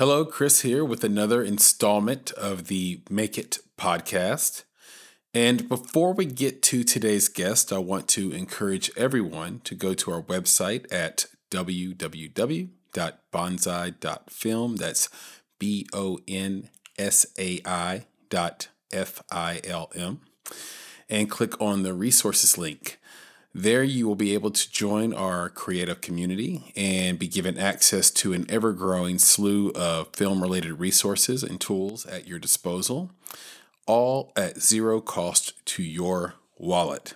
Hello, Chris here with another installment of the Make It podcast. And before we get to today's guest, I want to encourage everyone to go to our website at www.bonsai.film. That's B O N S A I dot F I L M. And click on the resources link. There, you will be able to join our creative community and be given access to an ever growing slew of film related resources and tools at your disposal, all at zero cost to your wallet.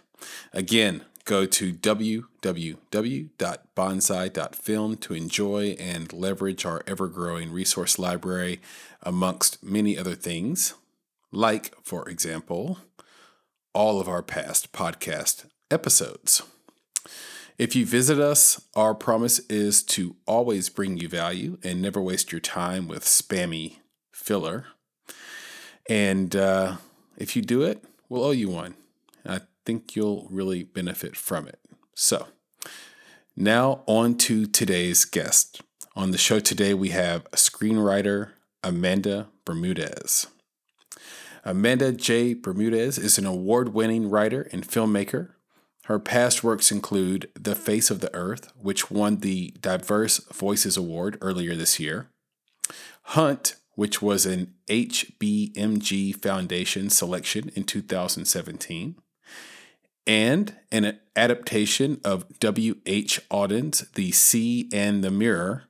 Again, go to www.bonsai.film to enjoy and leverage our ever growing resource library amongst many other things, like, for example, all of our past podcast episodes. If you visit us, our promise is to always bring you value and never waste your time with spammy filler. And uh, if you do it, we'll owe you one. I think you'll really benefit from it. So, now on to today's guest. On the show today, we have screenwriter Amanda Bermudez. Amanda J. Bermudez is an award winning writer and filmmaker her past works include The Face of the Earth, which won the Diverse Voices Award earlier this year, Hunt, which was an HBMG Foundation selection in 2017, and an adaptation of W.H. Auden's The Sea and the Mirror,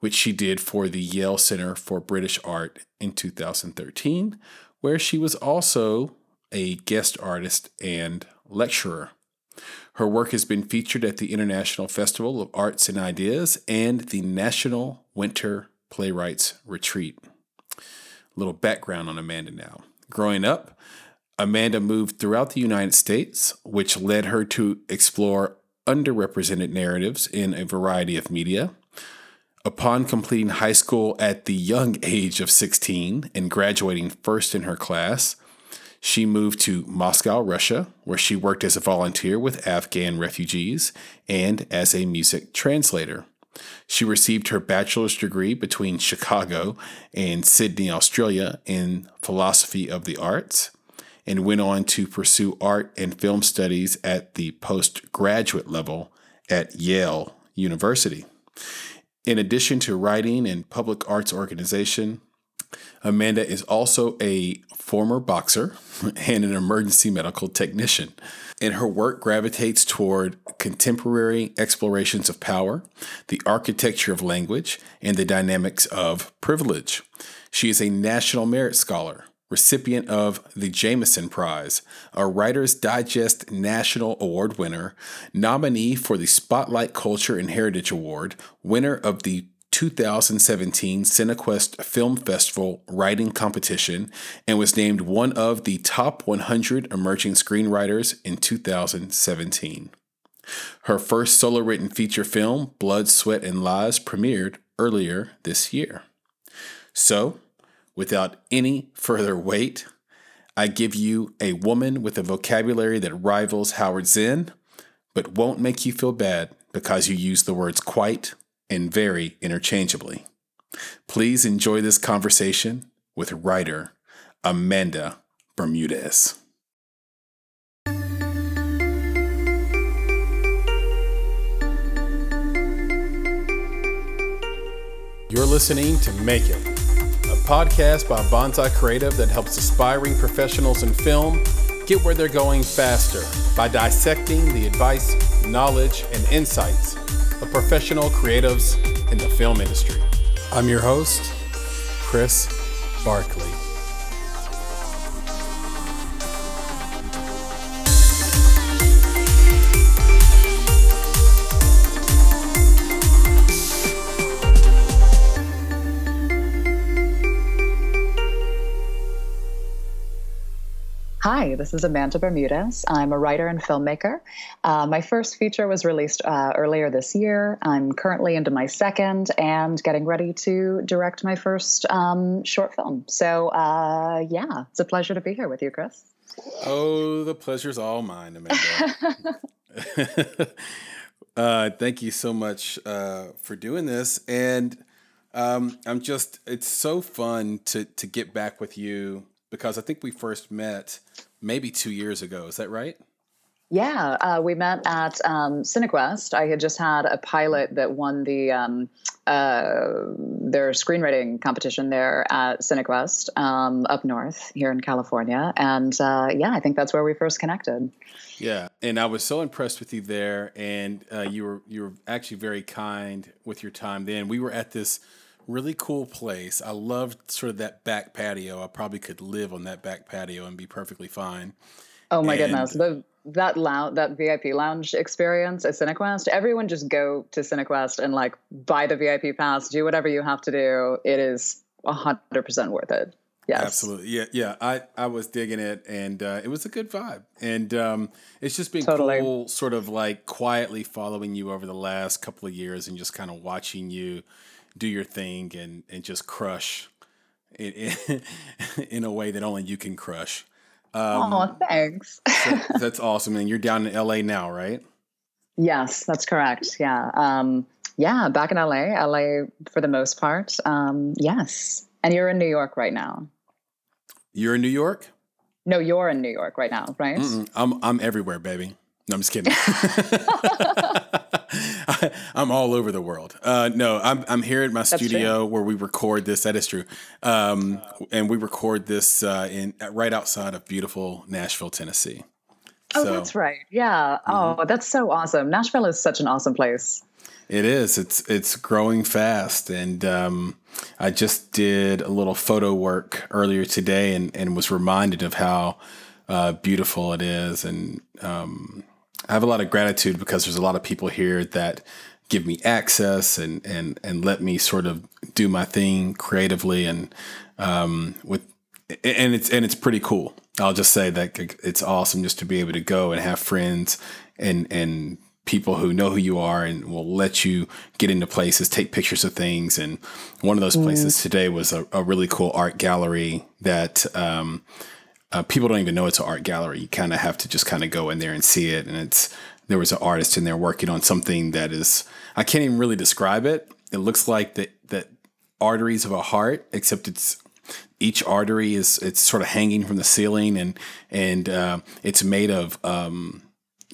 which she did for the Yale Center for British Art in 2013, where she was also a guest artist and lecturer. Her work has been featured at the International Festival of Arts and Ideas and the National Winter Playwrights Retreat. A little background on Amanda now. Growing up, Amanda moved throughout the United States, which led her to explore underrepresented narratives in a variety of media. Upon completing high school at the young age of 16 and graduating first in her class, she moved to Moscow, Russia, where she worked as a volunteer with Afghan refugees and as a music translator. She received her bachelor's degree between Chicago and Sydney, Australia, in philosophy of the arts, and went on to pursue art and film studies at the postgraduate level at Yale University. In addition to writing and public arts organization, Amanda is also a former boxer and an emergency medical technician. And her work gravitates toward contemporary explorations of power, the architecture of language, and the dynamics of privilege. She is a National Merit Scholar, recipient of the Jameson Prize, a Writer's Digest National Award winner, nominee for the Spotlight Culture and Heritage Award, winner of the 2017 Cinequest Film Festival writing competition and was named one of the top 100 emerging screenwriters in 2017. Her first solo written feature film, Blood, Sweat, and Lies, premiered earlier this year. So, without any further wait, I give you a woman with a vocabulary that rivals Howard Zinn, but won't make you feel bad because you use the words quite and very interchangeably. Please enjoy this conversation with writer Amanda Bermudez. You're listening to Make It, a podcast by Bonsai Creative that helps aspiring professionals in film get where they're going faster by dissecting the advice, knowledge, and insights of professional creatives in the film industry. I'm your host, Chris Barkley. Hi, this is Amanda Bermudez. I'm a writer and filmmaker. Uh, my first feature was released uh, earlier this year. I'm currently into my second and getting ready to direct my first um, short film. So, uh, yeah, it's a pleasure to be here with you, Chris. Oh, the pleasure's all mine, Amanda. Uh, thank you so much uh, for doing this. And Um, I'm just, it's so fun to, to get back with you because I think we first met maybe two years ago. Is that right? Yeah, uh, we met at um, CineQuest. I had just had a pilot that won the um, uh, their screenwriting competition there at CineQuest um, up north here in California, and uh, yeah, I think that's where we first connected. Yeah, and I was so impressed with you there, and uh, you were you were actually very kind with your time. Then we were at this really cool place. I loved sort of that back patio. I probably could live on that back patio and be perfectly fine. Oh my and, goodness, the that lounge, that VIP lounge experience at CineQuest, everyone just go to CineQuest and like buy the VIP pass, do whatever you have to do. It is hundred percent worth it. Yes. Absolutely. Yeah. Yeah. I, I was digging it and uh, it was a good vibe. And um, it's just been totally. cool, sort of like quietly following you over the last couple of years and just kind of watching you do your thing and, and just crush in, in, in a way that only you can crush. Um, oh, thanks. so that's awesome. And you're down in LA now, right? Yes, that's correct. Yeah. Um, yeah, back in LA, LA for the most part. Um, yes. And you're in New York right now. You're in New York? No, you're in New York right now, right? Mm-mm. I'm I'm everywhere, baby. No, I'm just kidding. I, am all over the world. Uh, no, I'm I'm here at my That's studio true. where we record this. That is true, um, and we record this uh, in right outside of beautiful Nashville, Tennessee. Oh, so, that's right. Yeah. Mm-hmm. Oh, that's so awesome. Nashville is such an awesome place. It is. It's it's growing fast, and um, I just did a little photo work earlier today, and and was reminded of how uh, beautiful it is, and um, I have a lot of gratitude because there's a lot of people here that give me access and and and let me sort of do my thing creatively and um, with and it's and it's pretty cool. I'll just say that it's awesome just to be able to go and have friends and and people who know who you are and will let you get into places, take pictures of things. And one of those places mm. today was a, a, really cool art gallery that um, uh, people don't even know it's an art gallery. You kind of have to just kind of go in there and see it. And it's there was an artist in there working on something that is I can't even really describe it. It looks like the the arteries of a heart, except it's each artery is it's sort of hanging from the ceiling and and uh, it's made of um,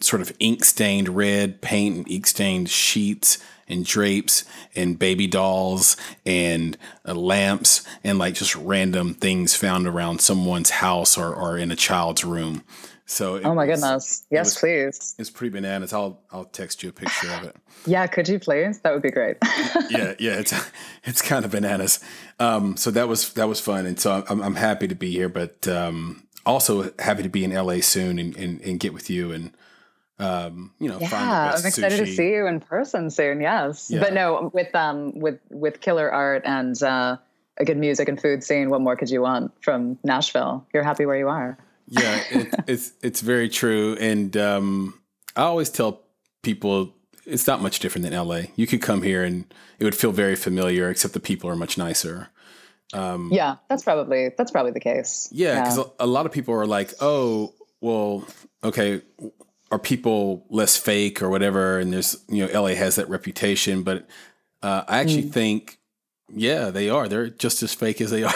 sort of ink stained red paint and ink stained sheets and drapes and baby dolls and uh, lamps and like just random things found around someone's house or, or in a child's room. So oh my was, goodness, yes, it was, please. It's pretty bananas. I'll I'll text you a picture of it. yeah, could you please? That would be great. yeah, yeah, it's it's kind of bananas. Um, so that was that was fun, and so I'm I'm happy to be here, but um, also happy to be in LA soon and, and, and get with you and um, you know, yeah, I'm excited sushi. to see you in person soon. Yes, yeah. but no, with um, with with killer art and uh, a good music and food scene, what more could you want from Nashville? You're happy where you are. Yeah, it, it's it's very true, and um, I always tell people it's not much different than LA. You could come here and it would feel very familiar, except the people are much nicer. Um, yeah, that's probably that's probably the case. Yeah, because yeah. a, a lot of people are like, "Oh, well, okay, are people less fake or whatever? And there's you know LA has that reputation but uh, I actually mm. think yeah they are. They're just as fake as they are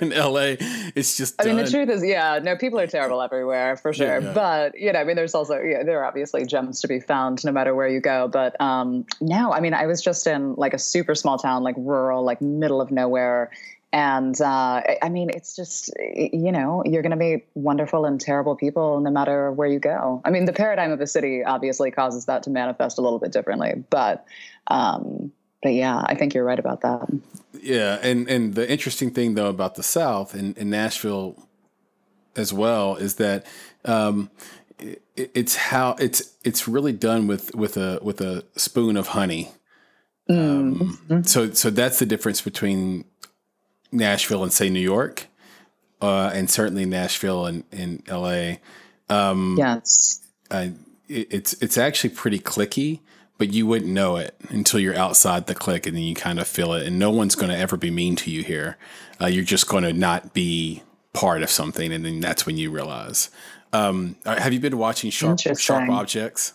in LA it's just I mean the truth is yeah no people are terrible everywhere for sure yeah, yeah. but you know I mean there's also yeah, there are obviously gems to be found no matter where you go. But um no I mean I was just in like a super small town like rural like middle of nowhere and uh, I mean, it's just, you know, you're going to meet wonderful and terrible people no matter where you go. I mean, the paradigm of a city obviously causes that to manifest a little bit differently, but, um, but yeah, I think you're right about that. Yeah, and and the interesting thing though about the South and, and Nashville as well is that um, it, it's how it's it's really done with with a with a spoon of honey. Um, mm-hmm. So so that's the difference between Nashville and say New York, uh, and certainly Nashville and in L.A. Um, yes, uh, it, it's it's actually pretty clicky, but you wouldn't know it until you're outside the click, and then you kind of feel it. And no one's going to ever be mean to you here. Uh, you're just going to not be part of something, and then that's when you realize. Um, have you been watching Sharp Sharp Objects?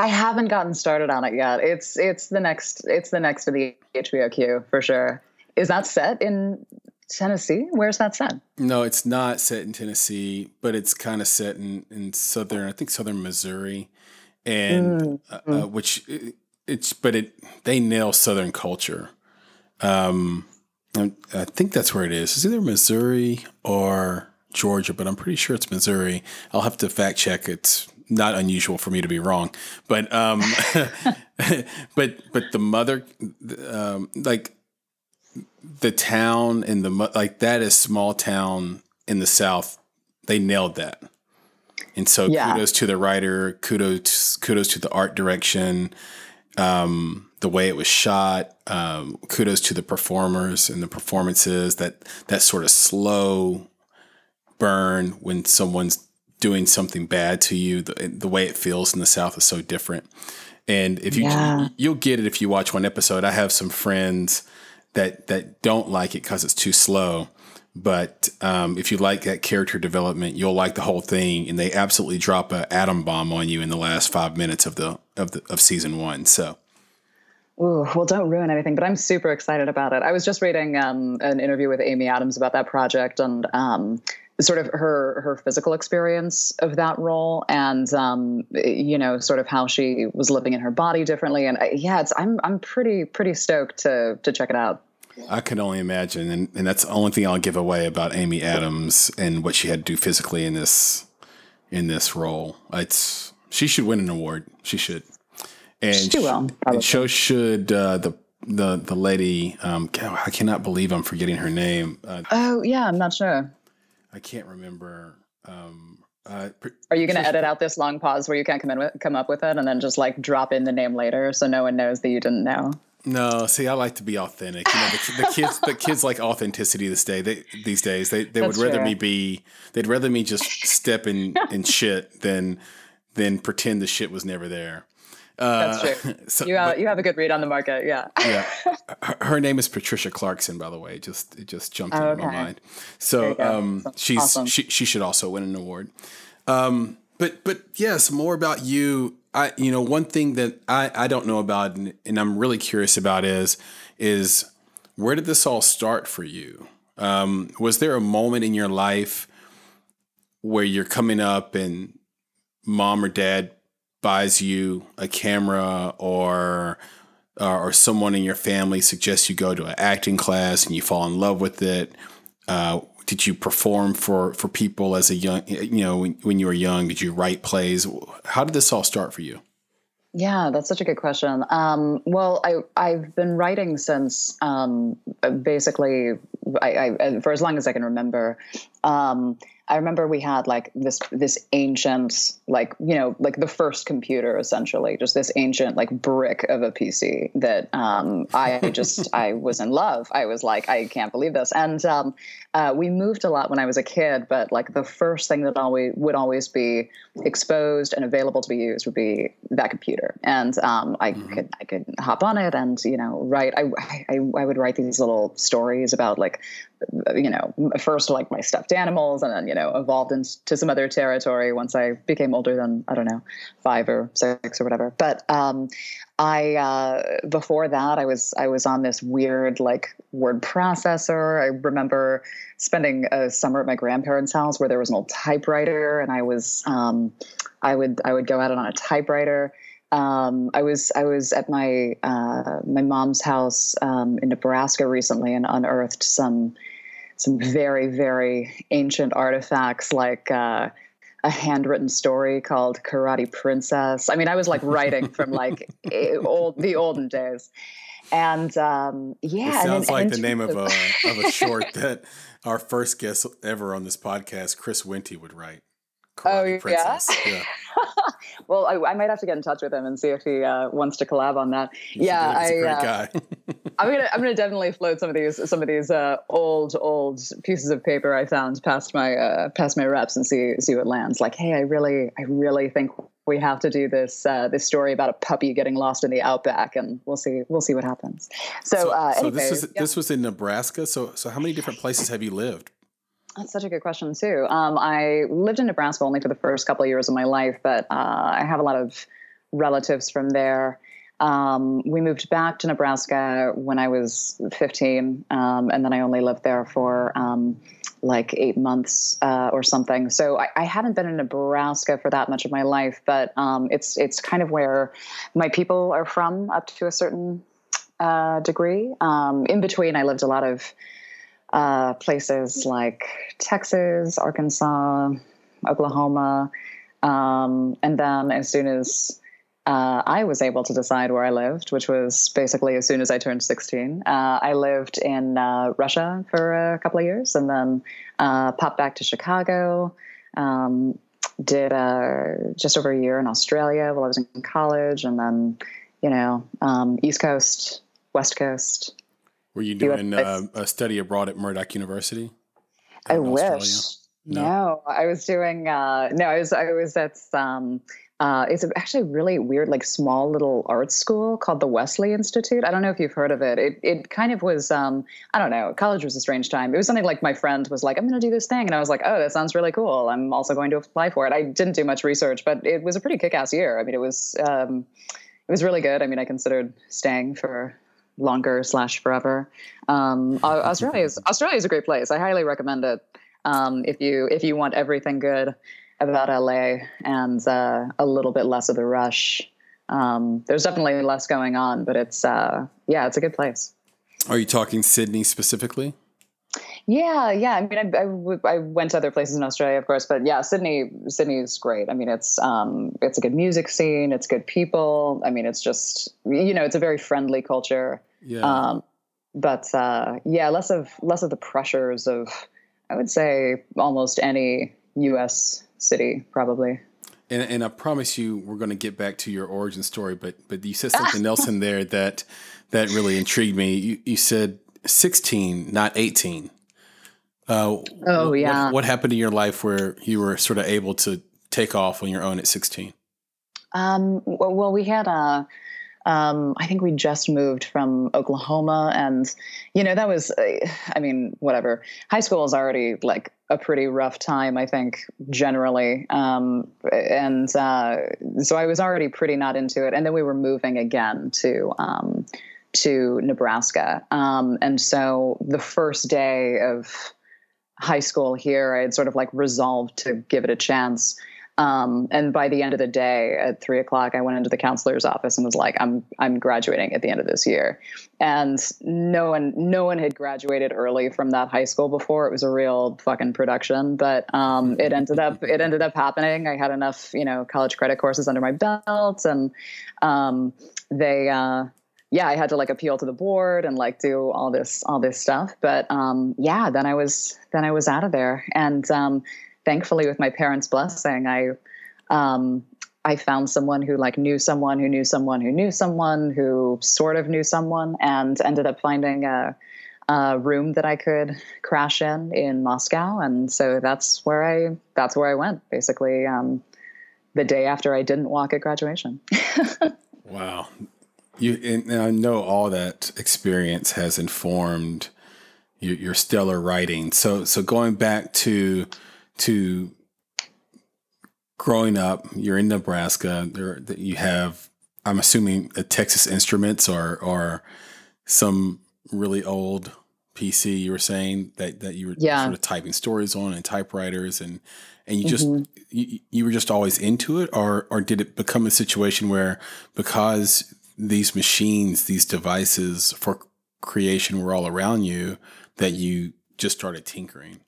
I haven't gotten started on it yet. It's it's the next it's the next of the HBO queue for sure. Is that set in Tennessee? Where's that set? No, it's not set in Tennessee, but it's kind of set in, in southern, I think southern Missouri, and mm. uh, uh, which it's but it they nail southern culture. Um, I think that's where it is. It's either Missouri or Georgia, but I'm pretty sure it's Missouri. I'll have to fact check. It's not unusual for me to be wrong, but um, but but the mother, um, like the town and the like, that is small town in the South. They nailed that, and so yeah. kudos to the writer. Kudos kudos to the art direction. Um, the way it was shot. Um, kudos to the performers and the performances. That that sort of slow burn when someone's doing something bad to you. The, the way it feels in the South is so different. And if you yeah. you'll get it if you watch one episode. I have some friends that that don't like it because it's too slow. But um, if you like that character development, you'll like the whole thing. And they absolutely drop an atom bomb on you in the last five minutes of the of the of season one. So. Ooh, well, don't ruin anything, but I'm super excited about it. I was just reading um, an interview with Amy Adams about that project, and um, sort of her her physical experience of that role and um, you know sort of how she was living in her body differently and uh, yeah it's i'm i'm pretty pretty stoked to to check it out I can only imagine, and, and that's the only thing I'll give away about Amy Adams and what she had to do physically in this in this role. It's she should win an award. She should, and she will. And so should uh, the the the lady. Um, I cannot believe I'm forgetting her name. Uh, oh yeah, I'm not sure. I can't remember. Um, uh, Are you going to edit out this long pause where you can't come in with, come up with it and then just like drop in the name later so no one knows that you didn't know? No, see, I like to be authentic. You know, the, the kids, the kids like authenticity this day. They, these days, they, they would rather true. me be. They'd rather me just step in in shit than than pretend the shit was never there. That's uh, true. So, you have, but, you have a good read on the market, yeah. yeah. Her, her, name is Patricia Clarkson, by the way. Just it just jumped oh, into okay. my mind. So um, she's awesome. she she should also win an award. Um, but but yes, more about you. I you know one thing that I I don't know about and, and I'm really curious about is is where did this all start for you? Um, was there a moment in your life where you're coming up and mom or dad buys you a camera or uh, or someone in your family suggests you go to an acting class and you fall in love with it uh, did you perform for for people as a young you know when, when you were young did you write plays how did this all start for you yeah, that's such a good question. Um, well, I I've been writing since um, basically I, I, for as long as I can remember. Um, I remember we had like this this ancient like you know like the first computer essentially just this ancient like brick of a PC that um, I just I was in love. I was like I can't believe this. And um, uh, we moved a lot when I was a kid, but like the first thing that always would always be exposed and available to be used would be that computer. And um, I mm-hmm. could I could hop on it and you know write. I, I I would write these little stories about like you know, first like my stuffed animals and then, you know, evolved into some other territory once I became older than, I don't know, five or six or whatever. But um, I, uh, before that, I was, I was on this weird like word processor. I remember spending a summer at my grandparents' house where there was an old typewriter and I was, um, I would, I would go at it on a typewriter um, I was I was at my uh, my mom's house um, in Nebraska recently and unearthed some some very very ancient artifacts like uh, a handwritten story called Karate Princess. I mean, I was like writing from like old the olden days, and um, yeah, it sounds and, like and the name of, of a of a short that our first guest ever on this podcast, Chris Wente, would write. Karate oh Princess. yeah. yeah. well, I, I, might have to get in touch with him and see if he uh, wants to collab on that. You yeah, I, a great uh, guy. I'm gonna I'm gonna definitely float some of these some of these uh, old old pieces of paper I found past my uh, past my reps and see see what lands. Like, hey, I really I really think we have to do this uh, this story about a puppy getting lost in the outback, and we'll see we'll see what happens. So, so, uh, so this is yeah. this was in Nebraska. So so how many different places have you lived? That's such a good question too. Um, I lived in Nebraska only for the first couple of years of my life, but uh, I have a lot of relatives from there. Um, we moved back to Nebraska when I was 15, um, and then I only lived there for um, like eight months uh, or something. So I, I, haven't been in Nebraska for that much of my life, but um, it's it's kind of where my people are from up to a certain uh, degree. Um, in between, I lived a lot of uh, places like Texas, Arkansas, Oklahoma, um, and then as soon as uh, I was able to decide where I lived, which was basically as soon as I turned 16. Uh, I lived in uh, Russia for a couple of years and then uh, popped back to Chicago. Um, did uh, just over a year in Australia while I was in college, and then, you know, um, East Coast, West Coast. Were you doing uh, a study abroad at Murdoch University? I wish. No. no. I was doing. no, I was. I was at. Um, uh, it's actually a really weird, like small little art school called the Wesley Institute. I don't know if you've heard of it. It it kind of was, um, I don't know. College was a strange time. It was something like my friend was like, "I'm going to do this thing," and I was like, "Oh, that sounds really cool. I'm also going to apply for it." I didn't do much research, but it was a pretty kick-ass year. I mean, it was um, it was really good. I mean, I considered staying for longer slash forever. Um, Australia is Australia is a great place. I highly recommend it um, if you if you want everything good about LA and uh, a little bit less of the rush. Um, there's definitely less going on, but it's uh, yeah, it's a good place. Are you talking Sydney specifically? Yeah, yeah. I mean, I, I, I, went to other places in Australia, of course, but yeah, Sydney, Sydney is great. I mean, it's um, it's a good music scene. It's good people. I mean, it's just you know, it's a very friendly culture. Yeah. Um, but uh, yeah, less of less of the pressures of, I would say, almost any U.S city, probably. And, and I promise you, we're going to get back to your origin story. But but you said something else in there that that really intrigued me. You, you said sixteen, not eighteen. Uh, oh yeah. What, what, happened in your life where you were sort of able to take off on your own at sixteen? Um, well, we had a um, I think we just moved from Oklahoma, and you know that was, uh, I mean, whatever. High school is already like a pretty rough time, I think, generally, um, and uh, so I was already pretty not into it. And then we were moving again to um, to Nebraska, um, and so the first day of high school here, I had sort of like resolved to give it a chance. Um, and by the end of the day at three o'clock, I went into the counselor's office and was like, I'm, I'm graduating at the end of this year. And no one, no one had graduated early from that high school before. It was a real fucking production, but, um, it ended up, it ended up happening. I had enough, you know, college credit courses under my belt and, um, they, uh, yeah, I had to like appeal to the board and like do all this all this stuff. But um, yeah, then I was then I was out of there, and um, thankfully, with my parents' blessing, I um, I found someone who like knew someone who knew someone who knew someone who sort of knew someone, and ended up finding a, a room that I could crash in in Moscow, and so that's where I that's where I went basically. Um, the day after I didn't walk at graduation. wow, you and I know all that experience has informed your, your stellar writing. So so going back to to growing up, you're in Nebraska. There, you have, I'm assuming, a Texas Instruments or or some really old PC. You were saying that that you were yeah. sort of typing stories on and typewriters, and and you just mm-hmm. you, you were just always into it, or or did it become a situation where because these machines, these devices for creation were all around you, that you just started tinkering?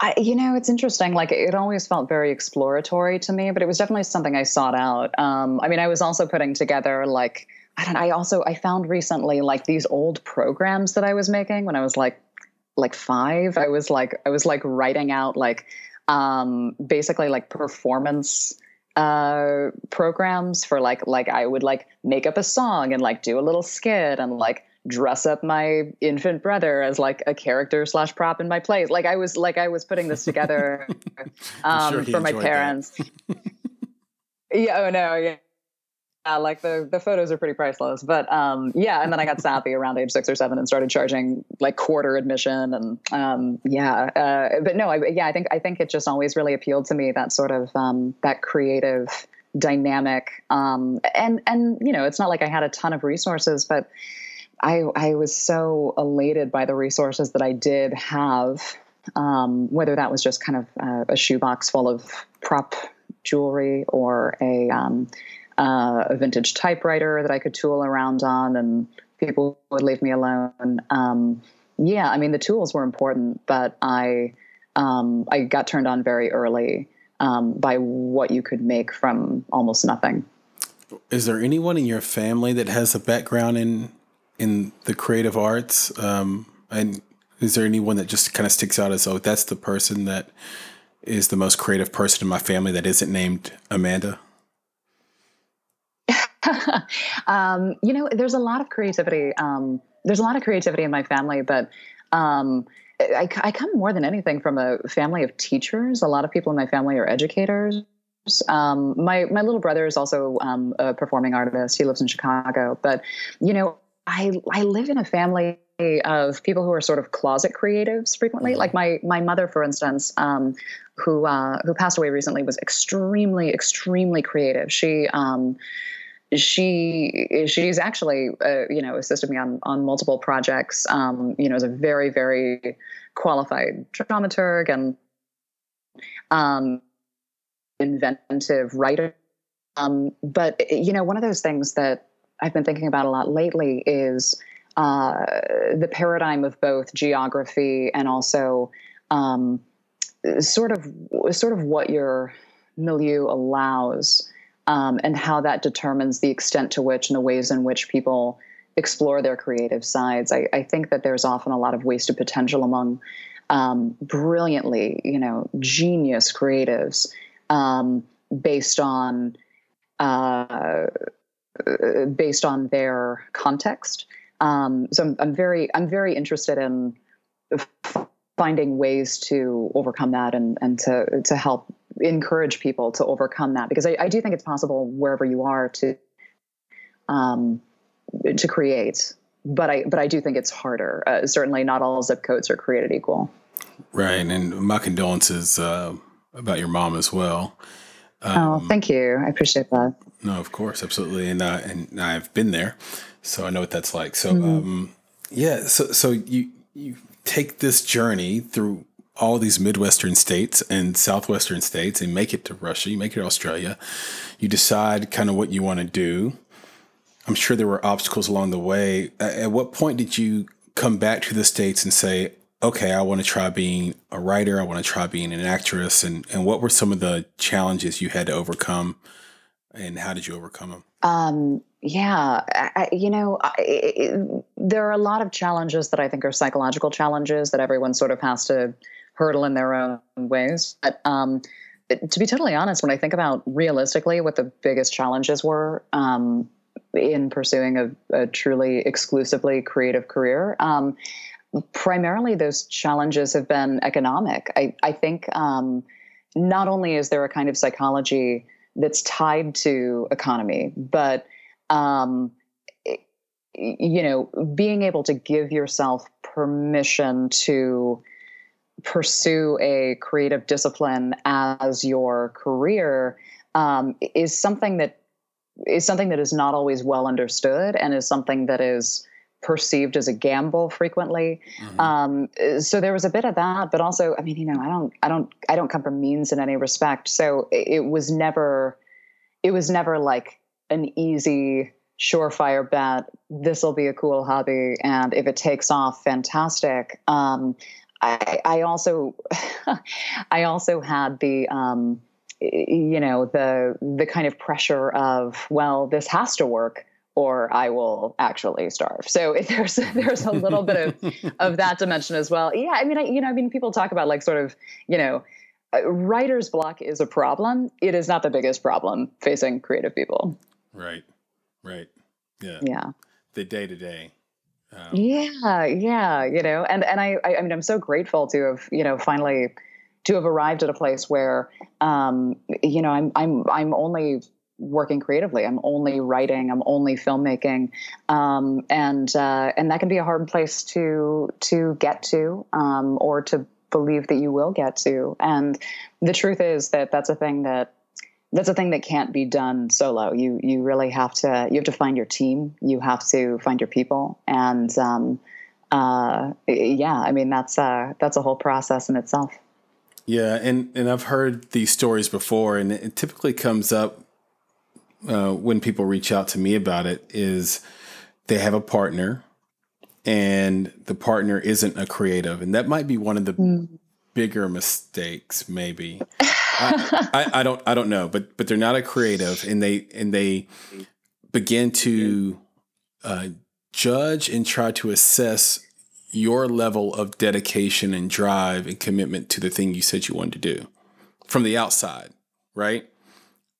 I, you know, it's interesting. Like it always felt very exploratory to me, but it was definitely something I sought out. Um, I mean, I was also putting together like I don't. I also I found recently like these old programs that I was making when I was like like five. I was like I was like writing out like um, basically like performance uh, programs for like like I would like make up a song and like do a little skit and like dress up my infant brother as like a character slash prop in my plays. Like I was like I was putting this together um, sure for my parents. yeah. Oh no. Yeah. Yeah, like the the photos are pretty priceless, but um, yeah. And then I got sappy around age six or seven and started charging like quarter admission, and um, yeah. Uh, but no, I, yeah, I think I think it just always really appealed to me that sort of um, that creative dynamic. Um, and and you know, it's not like I had a ton of resources, but I I was so elated by the resources that I did have. Um, whether that was just kind of uh, a shoebox full of prop jewelry or a, um, uh, a vintage typewriter that I could tool around on, and people would leave me alone. Um, yeah, I mean the tools were important, but I um, I got turned on very early um, by what you could make from almost nothing. Is there anyone in your family that has a background in in the creative arts? Um, and is there anyone that just kind of sticks out as oh that's the person that is the most creative person in my family that isn't named Amanda? um, you know, there's a lot of creativity. Um, there's a lot of creativity in my family, but um, I, I, come more than anything from a family of teachers. A lot of people in my family are educators. Um, my my little brother is also um, a performing artist. He lives in Chicago, but you know, I I live in a family of people who are sort of closet creatives frequently. Mm-hmm. Like my my mother, for instance, um, who uh, who passed away recently, was extremely extremely creative. She um, she she's actually uh, you know assisted me on on multiple projects. Um, you know, as a very very qualified dramaturg and um, inventive writer. Um, but you know, one of those things that I've been thinking about a lot lately is uh, the paradigm of both geography and also um, sort of sort of what your milieu allows um, and how that determines the extent to which and the ways in which people explore their creative sides. I, I think that there's often a lot of wasted potential among um, brilliantly, you know, genius creatives um, based on uh, based on their context. Um, so I'm, I'm, very I'm very interested in finding ways to overcome that and and to to help encourage people to overcome that because I, I do think it's possible wherever you are to um, to create but I but I do think it's harder. Uh, certainly, not all zip codes are created equal. Right, and my condolences uh, about your mom as well. Oh, um, oh, thank you. I appreciate that. No, of course, absolutely, and uh, and I've been there, so I know what that's like. So, mm-hmm. um, yeah, so so you you take this journey through all these Midwestern states and Southwestern states and make it to Russia, you make it to Australia, you decide kind of what you want to do. I'm sure there were obstacles along the way. At what point did you come back to the States and say, okay, I want to try being a writer, I want to try being an actress? And, and what were some of the challenges you had to overcome and how did you overcome them? Um, yeah, I, you know, I, it, there are a lot of challenges that I think are psychological challenges that everyone sort of has to hurdle in their own ways. But um, to be totally honest, when I think about realistically what the biggest challenges were um, in pursuing a, a, truly exclusively creative career, um, primarily those challenges have been economic. I, I think um, not only is there a kind of psychology that's tied to economy, but um, you know, being able to give yourself permission to pursue a creative discipline as your career um, is something that is something that is not always well understood and is something that is perceived as a gamble frequently. Mm-hmm. Um, so there was a bit of that, but also, I mean, you know, I don't, I don't, I don't come from means in any respect. So it, was never, it was never like an easy, surefire bet. This will be a cool hobby, and if it takes off, fantastic. Um, I, I also, I also had the, um, you know, the the kind of pressure of, well, this has to work or I will actually starve. So there's there's a little bit of of that dimension as well. Yeah, I mean, I, you know, I mean, people talk about like sort of, you know, writer's block is a problem. It is not the biggest problem facing creative people. Right. Right. Yeah. Yeah. The day to day. Yeah, yeah, you know, and and I, I mean, I'm so grateful to have, you know, finally to have arrived at a place where, um, you know, I'm I'm I'm only working creatively. I'm only writing. I'm only filmmaking, um, and uh, and that can be a hard place to to get to, um, or to believe that you will get to. And the truth is that that's a thing that that's a thing that can't be done solo. You you really have to you have to find your team. You have to find your people, and um, uh, yeah, I mean that's uh, that's a whole process in itself. Yeah, and and I've heard these stories before, and it typically comes up uh, when people reach out to me about it. Is they have a partner, and the partner isn't a creative, and that might be one of the mm. bigger mistakes, maybe. I, I, I, don't I don't know, but but they're not a creative, and they and they begin to uh, judge and try to assess your level of dedication and drive and commitment to the thing you said you wanted to do from the outside, right?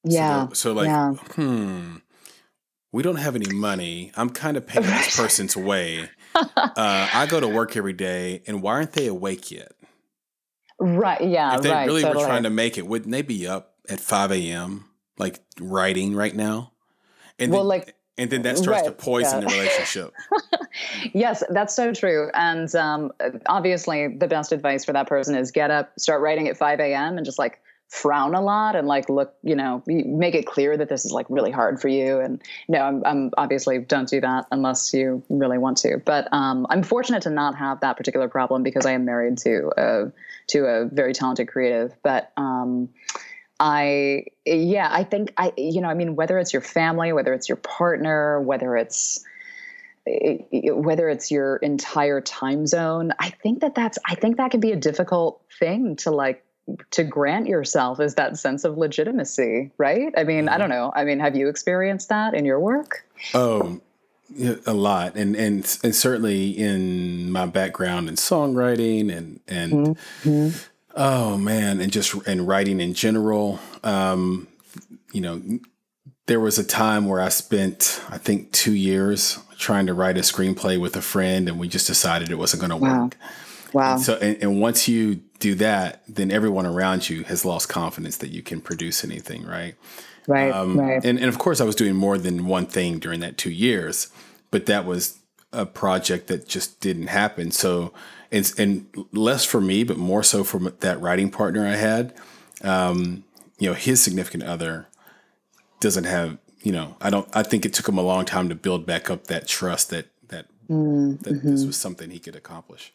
Yeah. So, so like, yeah. hmm, we don't have any money. I'm kind of paying this person's way. uh, I go to work every day, and why aren't they awake yet? Right. Yeah. If they right, really totally. were trying to make it, wouldn't they be up at 5 a.m. like writing right now? And well, then, like and then that starts right, to poison yeah. the relationship. yes, that's so true. And um, obviously, the best advice for that person is get up, start writing at 5 a.m. and just like frown a lot and like look, you know, make it clear that this is like really hard for you. And no, I'm, I'm obviously don't do that unless you really want to. But um, I'm fortunate to not have that particular problem because I am married to a to a very talented creative. But um, I, yeah, I think I, you know, I mean, whether it's your family, whether it's your partner, whether it's, whether it's your entire time zone, I think that that's, I think that can be a difficult thing to like, to grant yourself is that sense of legitimacy, right? I mean, I don't know. I mean, have you experienced that in your work? Oh, a lot, and and and certainly in my background in songwriting and and mm-hmm. Oh man, and just and writing in general. Um, you know, there was a time where I spent, I think, two years trying to write a screenplay with a friend, and we just decided it wasn't going to wow. work. Wow. And so, and, and, once you do that, then everyone around you has lost confidence that you can produce anything, right? Right. Um, right. And, and of course, I was doing more than one thing during that two years, but that was a project that just didn't happen. So and, and less for me, but more so for that writing partner I had. Um, you know, his significant other doesn't have, you know, I don't, I think it took him a long time to build back up that trust that, that, mm-hmm. that this was something he could accomplish.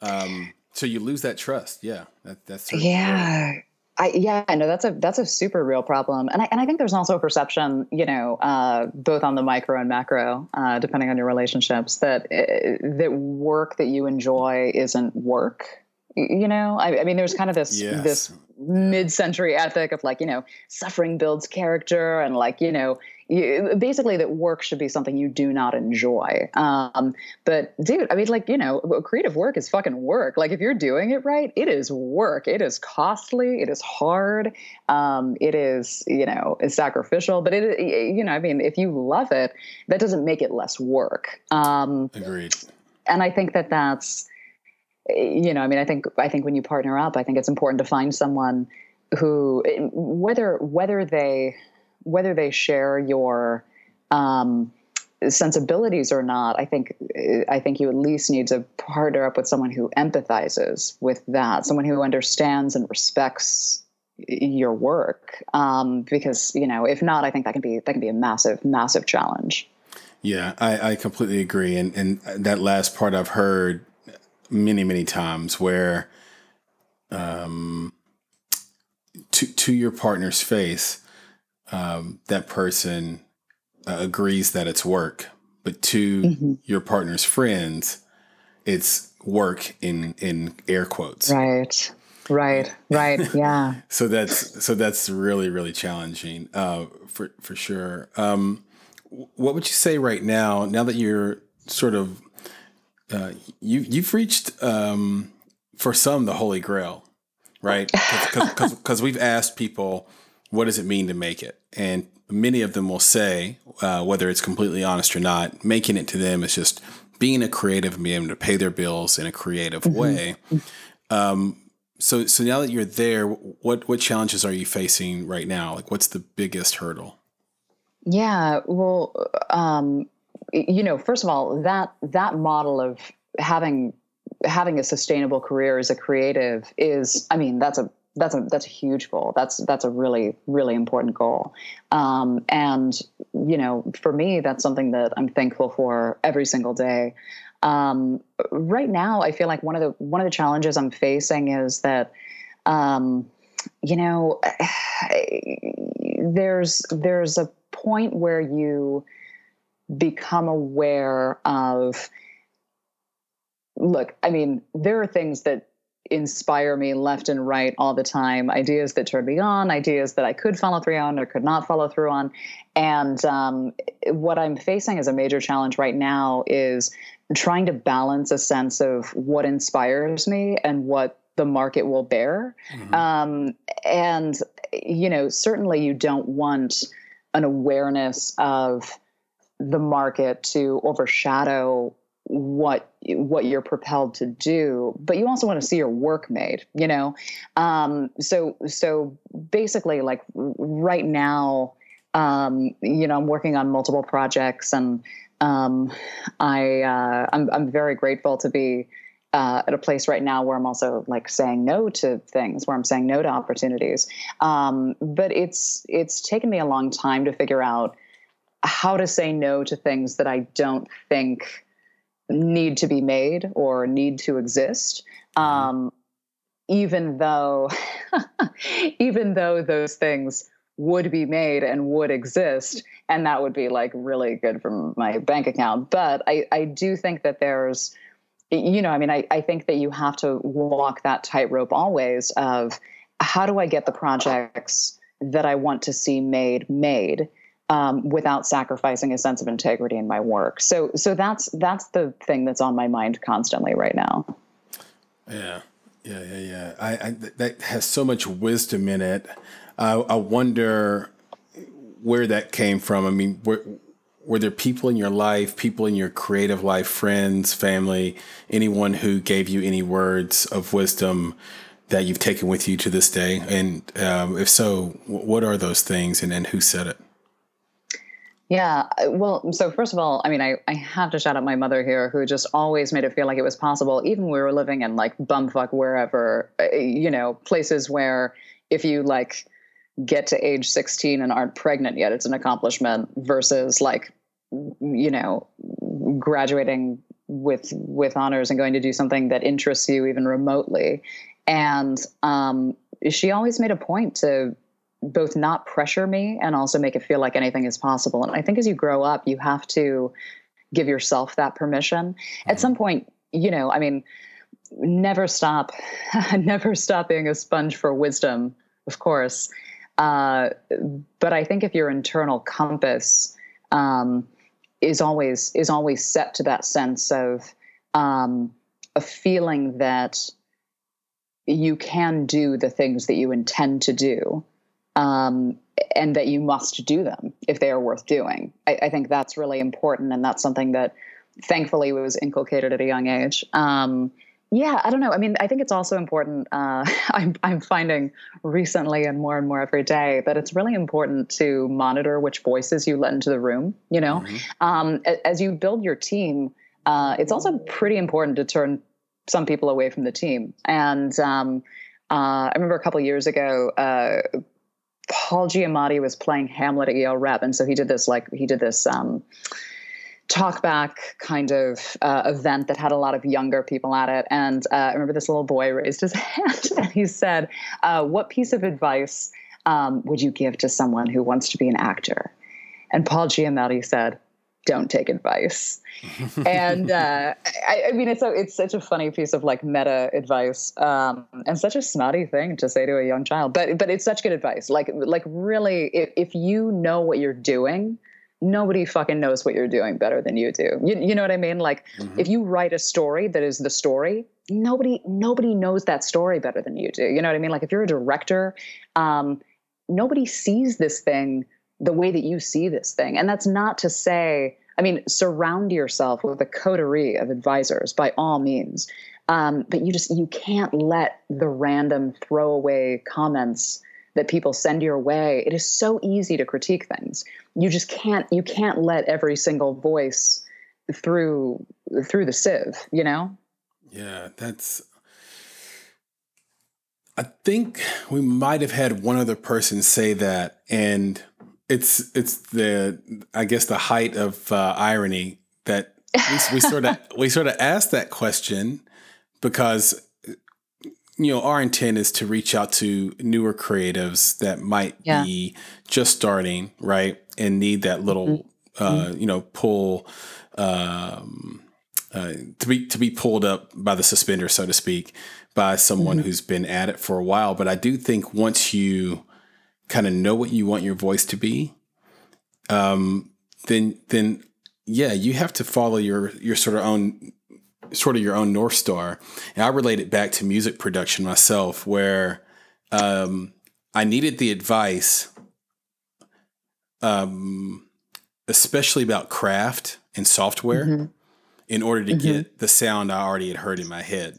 Um, so you lose that trust. Yeah. That, that's, yeah. I, yeah, I know that's a that's a super real problem, and I and I think there's also a perception, you know, uh, both on the micro and macro, uh, depending on your relationships, that uh, that work that you enjoy isn't work. You know, I, I mean, there's kind of this yes. this mid-century ethic of like, you know, suffering builds character, and like, you know, you, basically that work should be something you do not enjoy. Um, but dude, I mean, like, you know, creative work is fucking work. Like if you're doing it right, it is work. It is costly. It is hard. Um, it is, you know, it's sacrificial, but it, you know, I mean, if you love it, that doesn't make it less work. Um, Agreed. And I think that that's, you know, I mean, I think, I think when you partner up, I think it's important to find someone who, whether, whether they, whether they share your um, sensibilities or not, I think I think you at least need to partner up with someone who empathizes with that, someone who understands and respects your work. Um, because you know, if not, I think that can be that can be a massive, massive challenge. Yeah, I, I completely agree, and and that last part I've heard many many times where, um, to to your partner's face um, that person uh, agrees that it's work, but to mm-hmm. your partner's friends, it's work in in air quotes. Right. Right. Right. Yeah. so that's so that's really really challenging uh, for for sure. Um, what would you say right now? Now that you're sort of uh, you you've reached um, for some the holy grail, right? Because we've asked people what does it mean to make it? And many of them will say, uh, whether it's completely honest or not, making it to them is just being a creative and being able to pay their bills in a creative mm-hmm. way. Um, so, so now that you're there, what what challenges are you facing right now? Like, what's the biggest hurdle? Yeah, well, um, you know, first of all, that that model of having having a sustainable career as a creative is, I mean, that's a that's a that's a huge goal. That's that's a really really important goal. Um, and you know, for me, that's something that I'm thankful for every single day. Um, right now, I feel like one of the one of the challenges I'm facing is that, um, you know, there's there's a point where you become aware of. Look, I mean, there are things that inspire me left and right all the time ideas that turn me on ideas that i could follow through on or could not follow through on and um, what i'm facing as a major challenge right now is trying to balance a sense of what inspires me and what the market will bear. Mm-hmm. Um, and, you know, certainly you don't want an awareness of the market to overshadow what what you're propelled to do but you also want to see your work made you know um, so so basically like right now um, you know i'm working on multiple projects and um, I uh, I'm I'm very grateful to be uh, at a place right now where I'm also like saying no to things, where I'm saying no to opportunities. Um, but it's it's taken me a long time to figure out how to say no to things that I don't think need to be made or need to exist. Mm-hmm. Um, even though, even though those things would be made and would exist and that would be like really good for my bank account but i i do think that there's you know i mean i, I think that you have to walk that tightrope always of how do i get the projects that i want to see made made um, without sacrificing a sense of integrity in my work so so that's that's the thing that's on my mind constantly right now yeah yeah yeah yeah i, I that has so much wisdom in it I, I wonder where that came from. I mean, were, were there people in your life, people in your creative life, friends, family, anyone who gave you any words of wisdom that you've taken with you to this day? And um, if so, what are those things and, and who said it? Yeah, well, so first of all, I mean, I, I have to shout out my mother here, who just always made it feel like it was possible, even we were living in like bumfuck wherever, uh, you know, places where if you like get to age 16 and aren't pregnant yet it's an accomplishment versus like you know graduating with with honors and going to do something that interests you even remotely. And um, she always made a point to both not pressure me and also make it feel like anything is possible. And i think as you grow up you have to give yourself that permission. Mm-hmm. at some point you know i mean never stop never stop being a sponge for wisdom of course. Uh, but I think if your internal compass um, is always is always set to that sense of um, a feeling that you can do the things that you intend to do, um, and that you must do them if they are worth doing. I, I, think that's really important, and that's something that thankfully was inculcated at a young age. Um, yeah, I don't know. I mean, I think it's also important. Uh, I'm, I'm finding recently and more and more every day that it's really important to monitor which voices you let into the room. You know, mm-hmm. um, as you build your team, uh, it's also pretty important to turn some people away from the team. And um, uh, I remember a couple years ago, uh, Paul Giamatti was playing Hamlet at Yale Rep, and so he did this like he did this. Um, talkback kind of uh, event that had a lot of younger people at it. And uh, I remember this little boy raised his hand and he said, uh, What piece of advice um, would you give to someone who wants to be an actor? And Paul Giamatti said, don't take advice. and uh, I, I, mean, it's a, it's such a funny piece of like meta advice um, and such a snotty thing to say to a young child. But but it's such good advice. Like like really, if, if you know what you're doing, nobody fucking knows what you're doing better than you do. You, you know what I mean? Like mm-hmm. if you write a story that is the story, nobody nobody knows that story better than you do. You know what I mean? Like if you're a director, um, nobody sees this thing the way that you see this thing. And that's not to say, I mean, surround yourself with a coterie of advisors by all means. Um, but you just you can't let the random throwaway comments that people send your way it is so easy to critique things you just can't you can't let every single voice through through the sieve you know yeah that's I think we might have had one other person say that, and it's it's the I guess the height of uh, irony that we, we sort of we sort of asked that question because you know our intent is to reach out to newer creatives that might yeah. be just starting right and need that little mm-hmm. uh, you know pull um, uh, to be to be pulled up by the suspender so to speak by someone mm-hmm. who's been at it for a while. But I do think once you kind of know what you want your voice to be, um, then then yeah, you have to follow your your sort of own sort of your own north star. And I relate it back to music production myself, where um, I needed the advice, um, especially about craft and software, mm-hmm. in order to mm-hmm. get the sound I already had heard in my head.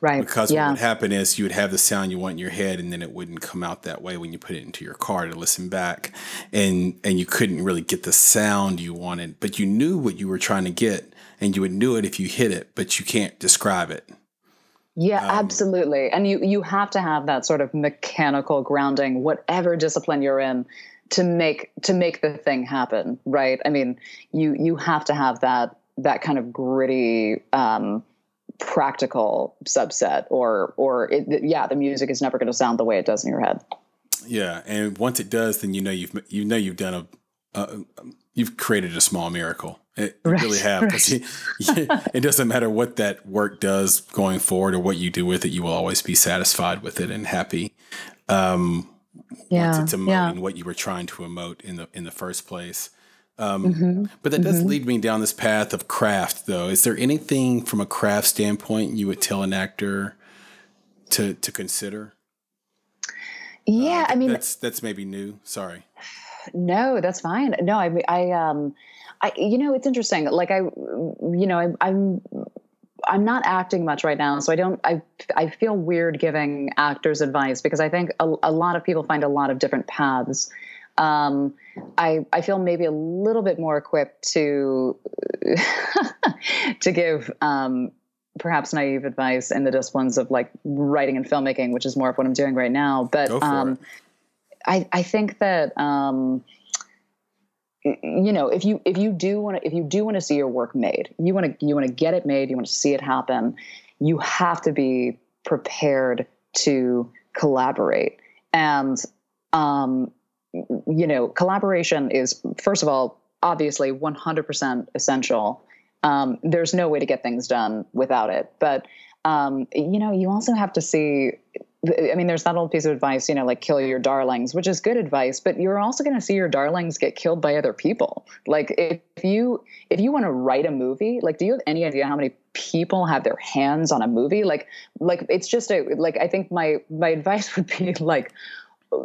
Right. Because yeah. what would happen is you would have the sound you want in your head and then it wouldn't come out that way when you put it into your car to listen back. And and you couldn't really get the sound you wanted, but you knew what you were trying to get and you would know it if you hit it, but you can't describe it. Yeah, um, absolutely. And you you have to have that sort of mechanical grounding whatever discipline you're in to make to make the thing happen, right? I mean, you you have to have that that kind of gritty um practical subset or or it, yeah the music is never going to sound the way it does in your head yeah and once it does then you know you've you know you've done a, a you've created a small miracle it, right, really have right. you, it doesn't matter what that work does going forward or what you do with it you will always be satisfied with it and happy um yeah, once it's emoting yeah. what you were trying to emote in the in the first place um, mm-hmm. But that does mm-hmm. lead me down this path of craft, though. Is there anything from a craft standpoint you would tell an actor to to consider? Yeah, uh, I mean that's that's maybe new. Sorry. No, that's fine. No, I I um I you know it's interesting. Like I you know I, I'm I'm not acting much right now, so I don't. I I feel weird giving actors advice because I think a, a lot of people find a lot of different paths um, I, I feel maybe a little bit more equipped to to give um, perhaps naive advice in the disciplines of like writing and filmmaking, which is more of what I'm doing right now. But um, I, I think that um, you know if you if you do want to if you do want to see your work made, you want to you want to get it made, you want to see it happen. You have to be prepared to collaborate and um, you know, collaboration is, first of all, obviously 100% essential. Um, there's no way to get things done without it. But, um, you know, you also have to see, I mean, there's that old piece of advice, you know, like kill your darlings, which is good advice, but you're also going to see your darlings get killed by other people. Like if you, if you want to write a movie, like, do you have any idea how many people have their hands on a movie? Like, like it's just a, like, I think my, my advice would be like,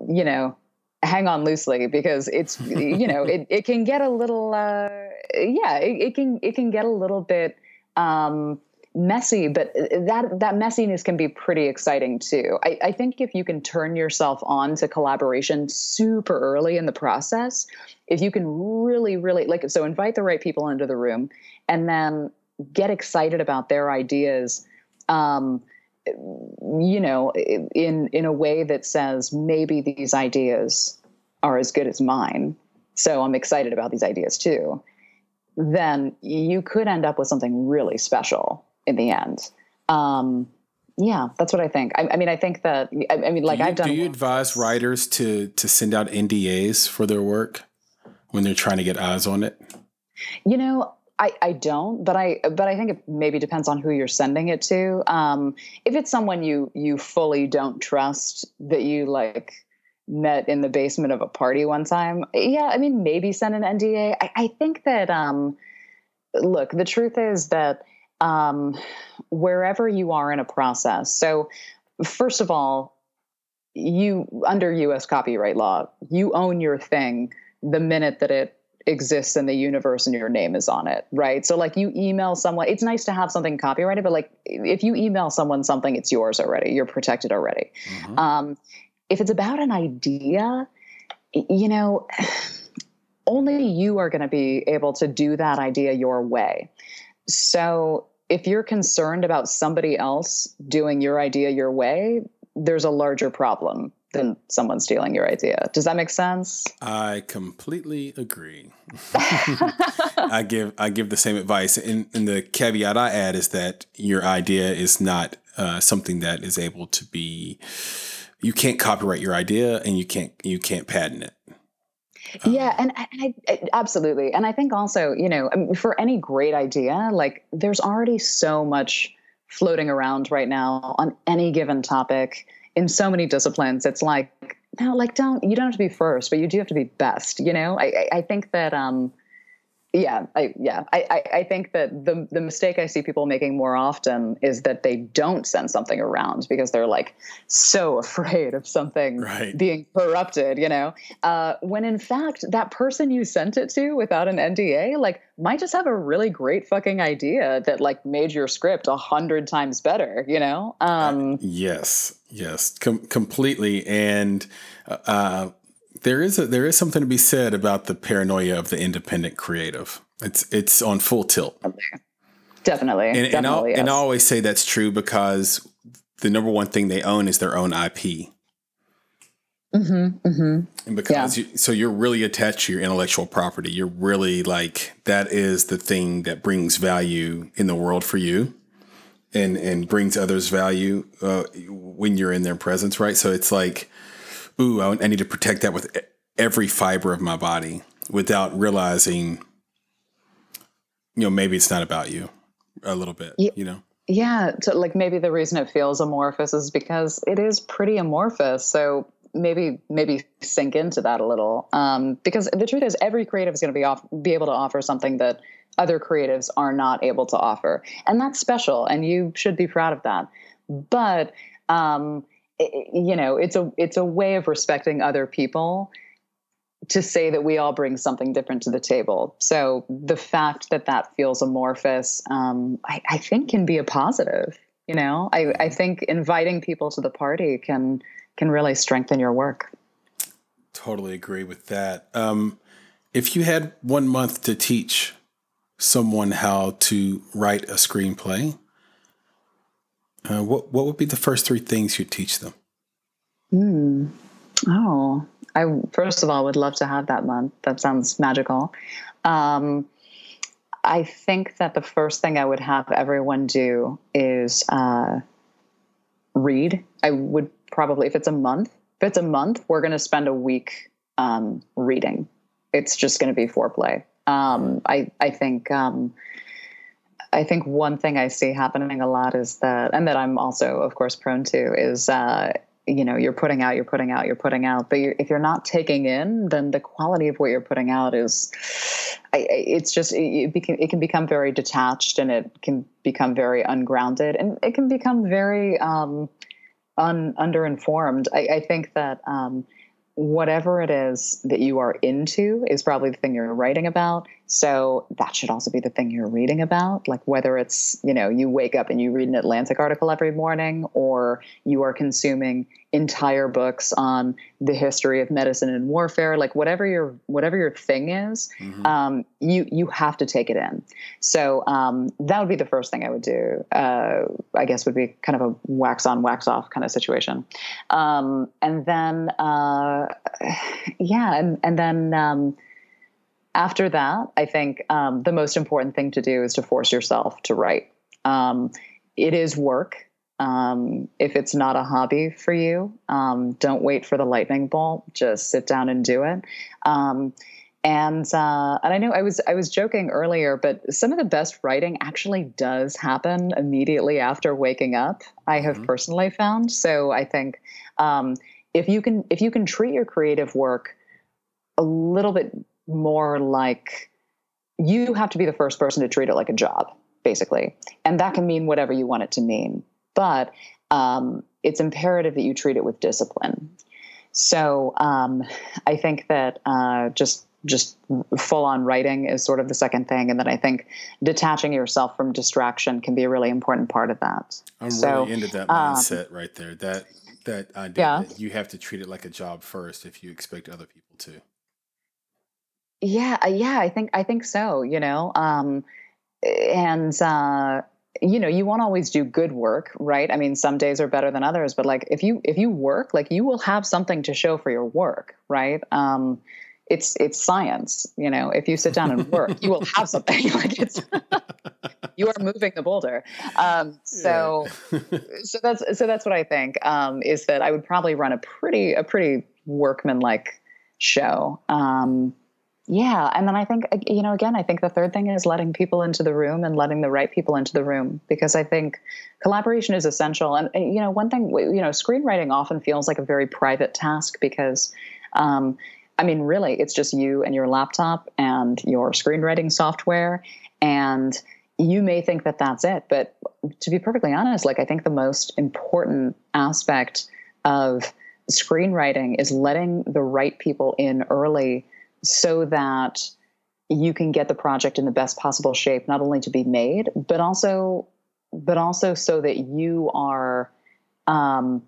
you know, hang on loosely because it's you know it, it can get a little uh, yeah it, it, can it can get a little bit um, messy but that that messiness can be pretty exciting too. I, I think if you can turn yourself on to collaboration super early in the process if you can really really like so invite the right people into the room and then get excited about their ideas um, you know in in a way that says maybe these ideas are as good as mine. So i'm excited about these ideas too. Then you could end up with something really special in the end. Um, yeah that's what i think. I, I mean i think that I, I mean like you, i've done do you advise writers to to send out ndas for their work when they're trying to get eyes on it? You know I, I don't, but I but I think it maybe depends on who you're sending it to. Um, if it's someone you you fully don't trust, that you like met in the basement of a party one time, yeah, I mean maybe send an NDA. I, I think that um, look, the truth is that um, wherever you are in a process, so first of all, you under U.S. copyright law, you own your thing the minute that it exists in the universe and your name is on it, right? So like you email someone, it's nice to have something copyrighted, but like if you email someone something, it's yours already. You're protected already. Mm-hmm. Um, if it's about an idea, you know, only you are going to be able to do that idea your way. So if you're concerned about somebody else doing your idea your way, there's a larger problem than someone stealing your idea. Does that make sense? I completely agree. I give I give the same advice, and, and, the caveat I add is that your idea is not uh, something that is able to be. You can't copyright your idea, and you can't you can't patent it. Um, yeah, and, and I, I, absolutely, and I think also, you know, for any great idea, like there's already so much floating around right now on any given topic in so many disciplines. It's like no, like don't you don't have to be first, but you do have to be best. You know, I I, I think that um yeah, I yeah, I, I think that the the mistake I see people making more often is that they don't send something around because they're like so afraid of something right. being corrupted, you know. Uh, when in fact that person you sent it to without an NDA like might just have a really great fucking idea that like made your script a hundred times better, you know. Um, uh, yes, yes, com- completely, and. Uh, uh there is a, there is something to be said about the paranoia of the independent creative. It's it's on full tilt. Definitely, and, Definitely, and, I'll, yes. and I always say that's true because the number one thing they own is their own IP. Mm-hmm, mm-hmm. And because yeah. you, so you're really attached to your intellectual property. You're really like that is the thing that brings value in the world for you, and and brings others value uh, when you're in their presence, right? So it's like ooh, I, need to protect that with every fiber of my body without realizing, you know, maybe it's not about you a little bit, yeah. you know? Yeah. So like maybe the reason it feels amorphous is because it is pretty amorphous. So maybe maybe sink into that a little um, because the truth is every creative is going to be off be able to offer something that other creatives are not able to offer and that's special and you should be proud of that but um, you know it's a it's a way of respecting other people to say that we all bring something different to the table. So the fact that that feels amorphous, um, I, I, think, can be a positive. You know, I, I, think inviting people to the party can can really strengthen your work. Totally agree with that. Um, if you had one month to teach someone how to write a screenplay, uh, what what would be the first three things you'd teach them? Hmm. Oh, I first of all would love to have that month. That sounds magical. Um, I think that the first thing I would have everyone do is uh, read. I would probably, if it's a month, if it's a month, we're going to spend a week um, reading. It's just going to be foreplay. Um, I I think um, I think one thing I see happening a lot is that, and that I'm also, of course, prone to, is uh, you know you're putting out, you're putting out, you're putting out. But you're, if you're not taking in, then the quality of what you're putting out is, I, it's just it, it, it can become very detached, and it can become very ungrounded, and it can become very um, un, underinformed. I, I think that. Um, whatever it is that you are into is probably the thing you're writing about so that should also be the thing you're reading about, like whether it's, you know, you wake up and you read an Atlantic article every morning or you are consuming entire books on the history of medicine and warfare, like whatever your whatever your thing is, mm-hmm. um, you you have to take it in. So um, that would be the first thing I would do. Uh, I guess would be kind of a wax on, wax off kind of situation. Um, and then, uh, yeah, and and then um, after that, I think um, the most important thing to do is to force yourself to write. Um, it is work. Um, if it's not a hobby for you, um, don't wait for the lightning bolt. Just sit down and do it. Um, and uh, and I know I was I was joking earlier, but some of the best writing actually does happen immediately after waking up. I have mm-hmm. personally found. So I think um, if you can if you can treat your creative work a little bit more like you have to be the first person to treat it like a job, basically. And that can mean whatever you want it to mean. But um, it's imperative that you treat it with discipline. So um, I think that uh, just just full on writing is sort of the second thing, and then I think detaching yourself from distraction can be a really important part of that. I'm so, really into that um, mindset um, right there. That that idea yeah. that you have to treat it like a job first if you expect other people to. Yeah, uh, yeah, I think I think so. You know, um, and uh, you know you won't always do good work right i mean some days are better than others but like if you if you work like you will have something to show for your work right um it's it's science you know if you sit down and work you will have something like it's you are moving the boulder um so yeah. so that's so that's what i think um is that i would probably run a pretty a pretty workman like show um yeah. And then I think, you know, again, I think the third thing is letting people into the room and letting the right people into the room because I think collaboration is essential. And, you know, one thing, you know, screenwriting often feels like a very private task because, um, I mean, really, it's just you and your laptop and your screenwriting software. And you may think that that's it. But to be perfectly honest, like, I think the most important aspect of screenwriting is letting the right people in early so that you can get the project in the best possible shape not only to be made but also but also so that you are um,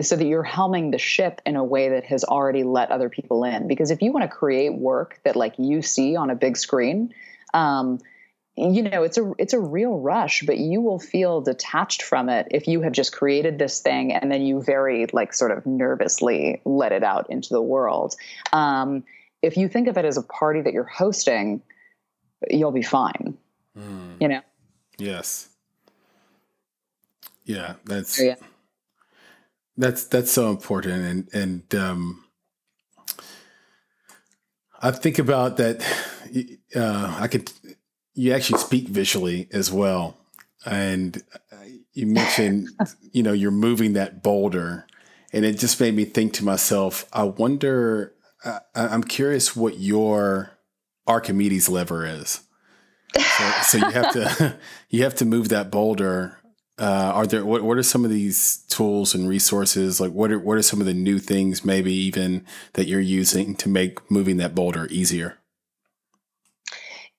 so that you're helming the ship in a way that has already let other people in. Because if you want to create work that like you see on a big screen um, you know it's a it's a real rush but you will feel detached from it if you have just created this thing and then you very like sort of nervously let it out into the world. Um, if you think of it as a party that you're hosting, you'll be fine. Mm. You know? Yes. Yeah, that's yeah. that's that's so important and and um I think about that uh I could you actually speak visually as well. And you mentioned, you know, you're moving that boulder and it just made me think to myself, I wonder uh, I'm curious what your Archimedes lever is. So, so you have to you have to move that boulder. Uh, are there what, what are some of these tools and resources? Like what are what are some of the new things maybe even that you're using to make moving that boulder easier?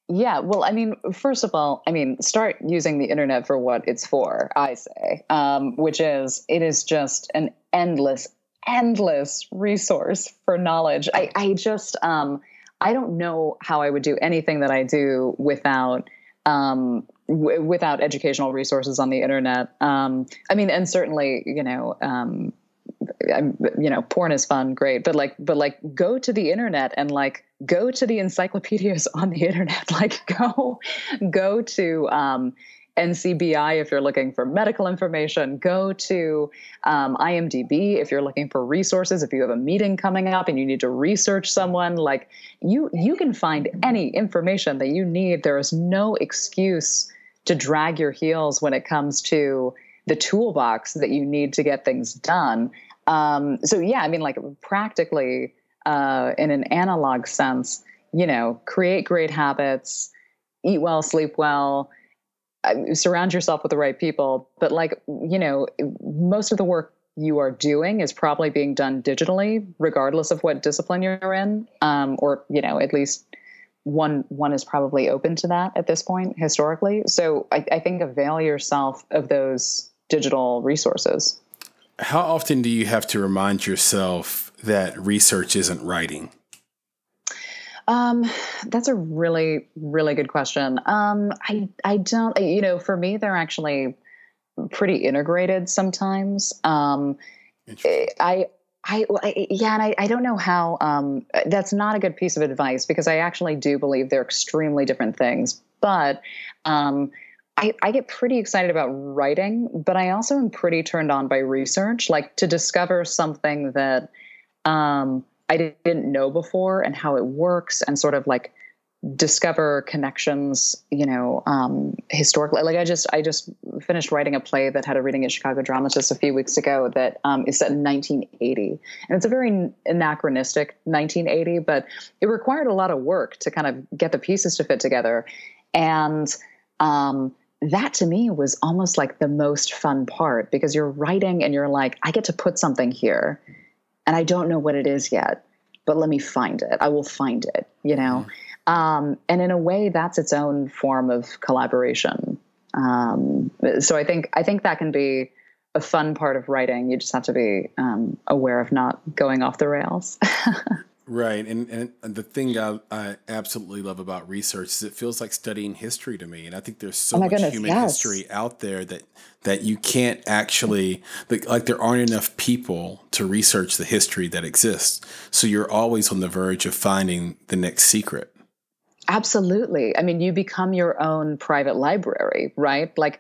Yeah, well, I mean, first of all, I mean, start using the internet for what it's for. I say, um, which is it is just an endless endless resource for knowledge. I, I just, um, I don't know how I would do anything that I do without, um, w- without educational resources on the internet. Um, I mean, and certainly, you know, um, I'm, you know, porn is fun, great, but like, but like, go to the internet and like, go to the encyclopedias on the internet. Like, go, go to, um, NCBI if you're looking for medical information. Go to um, IMDb if you're looking for resources. If you have a meeting coming up and you need to research someone, like you, you can find any information that you need. There is no excuse to drag your heels when it comes to the toolbox that you need to get things done. Um, so yeah, I mean, like practically uh, in an analog sense, you know, create great habits, eat well, sleep well surround yourself with the right people. But like, you know, most of the work you are doing is probably being done digitally, regardless of what discipline you're in, um, or you know, at least one one is probably open to that at this point historically. So I, I think avail yourself of those digital resources. How often do you have to remind yourself that research isn't writing? Um, that's a really, really good question. Um, I, I don't, you know, for me, they're actually pretty integrated sometimes. Um, I, I, I, yeah, and I, I don't know how. Um, that's not a good piece of advice because I actually do believe they're extremely different things. But um, I, I get pretty excited about writing, but I also am pretty turned on by research, like to discover something that um, I didn't know before and how it works and sort of like discover connections you know um, historically. Like i just i just finished writing a play that had a reading at chicago dramatist a few weeks ago that um, is set in 1980 and it's a very anachronistic 1980 but it required a lot of work to kind of get the pieces to fit together. And um, that to me was almost like the most fun part because you're writing and you're like i get to put something here and I don't know what it is yet, but let me find it. I will find it, you know? Mm-hmm. Um, and in a way, that's its own form of collaboration. Um, so I think, I think that can be a fun part of writing. You just have to be um, aware of not going off the rails. Right, and and the thing I, I absolutely love about research is it feels like studying history to me, and I think there's so Oh much goodness, human yes. history out there that that you can't actually like, like there aren't enough people to research the history that exists. So you're always on the verge of finding the next secret. Absolutely. I mean, you become your own private library, right? Like,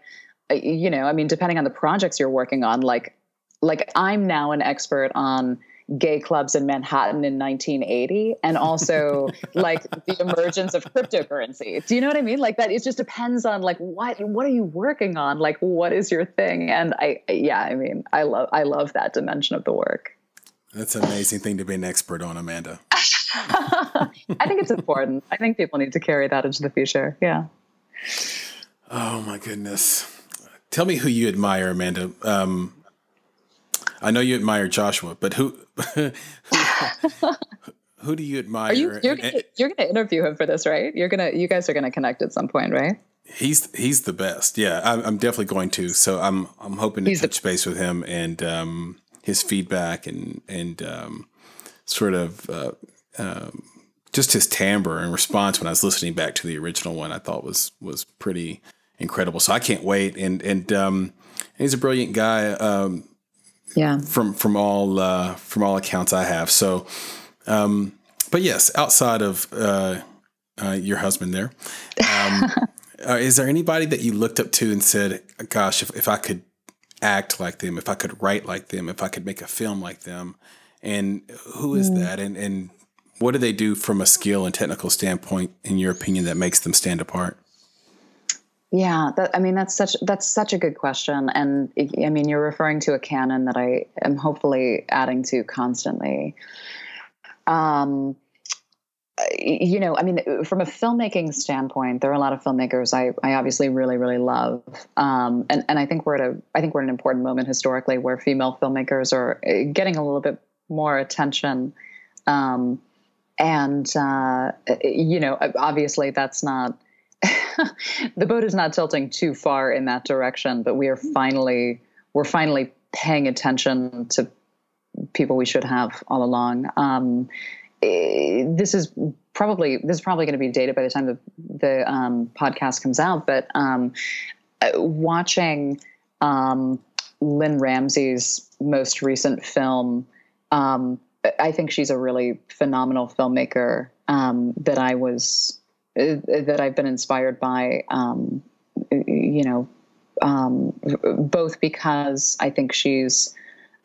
you know, I mean, depending on the projects you're working on, like, like I'm now an expert on gay clubs in Manhattan in 1980 and also like the emergence of cryptocurrency. Do you know what I mean? Like that it just depends on like what what are you working on? Like what is your thing? And I yeah, I mean, I love I love that dimension of the work. That's an amazing thing to be an expert on, Amanda. I think it's important. I think people need to carry that into the future. Yeah. Oh my goodness. Tell me who you admire, Amanda. Um, I know you admire Joshua, but who who do you admire? Are you you're gonna, you're gonna interview him for this, right? You're gonna you guys are gonna connect at some point, right? He's he's the best. Yeah, I'm, I'm definitely going to. So I'm I'm hoping to He's the- touch base with him and um, his feedback and and um, sort of uh, um, just his timbre and response when I was listening back to the original one. I thought was was pretty incredible. So I can't wait. And and um, he's a brilliant guy. Um, Yeah. from from all uh, from all accounts I have. So, um, but yes, outside of uh, uh, your husband, there, um, uh, is there anybody that you looked up to and said, "Gosh, if, if I could act like them, if I could write like them, if I could make a film like them," and who is that, and and what do they do from a skill and technical standpoint, in your opinion, that makes them stand apart? Yeah, that, I mean that's such that's such a good question, and I mean you're referring to a canon that I am hopefully adding to constantly. Um, you know, I mean, from a filmmaking standpoint, there are a lot of filmmakers I, I obviously really really love, um, and and I think we're at a I think we're at an important moment historically where female filmmakers are uh, getting a little bit more attention, um, and uh, you know, obviously that's not the boat is not tilting too far in that direction, but we are finally we're finally paying attention to people we should have all along. Um, eh, this is probably this is probably going to be dated by the time the the um, podcast comes out, but um, uh, watching um, Lynne Ramsay's most recent film, um, I think she's a really phenomenal filmmaker um, that I was that I've been inspired by. Um, you know, um, both because I think she's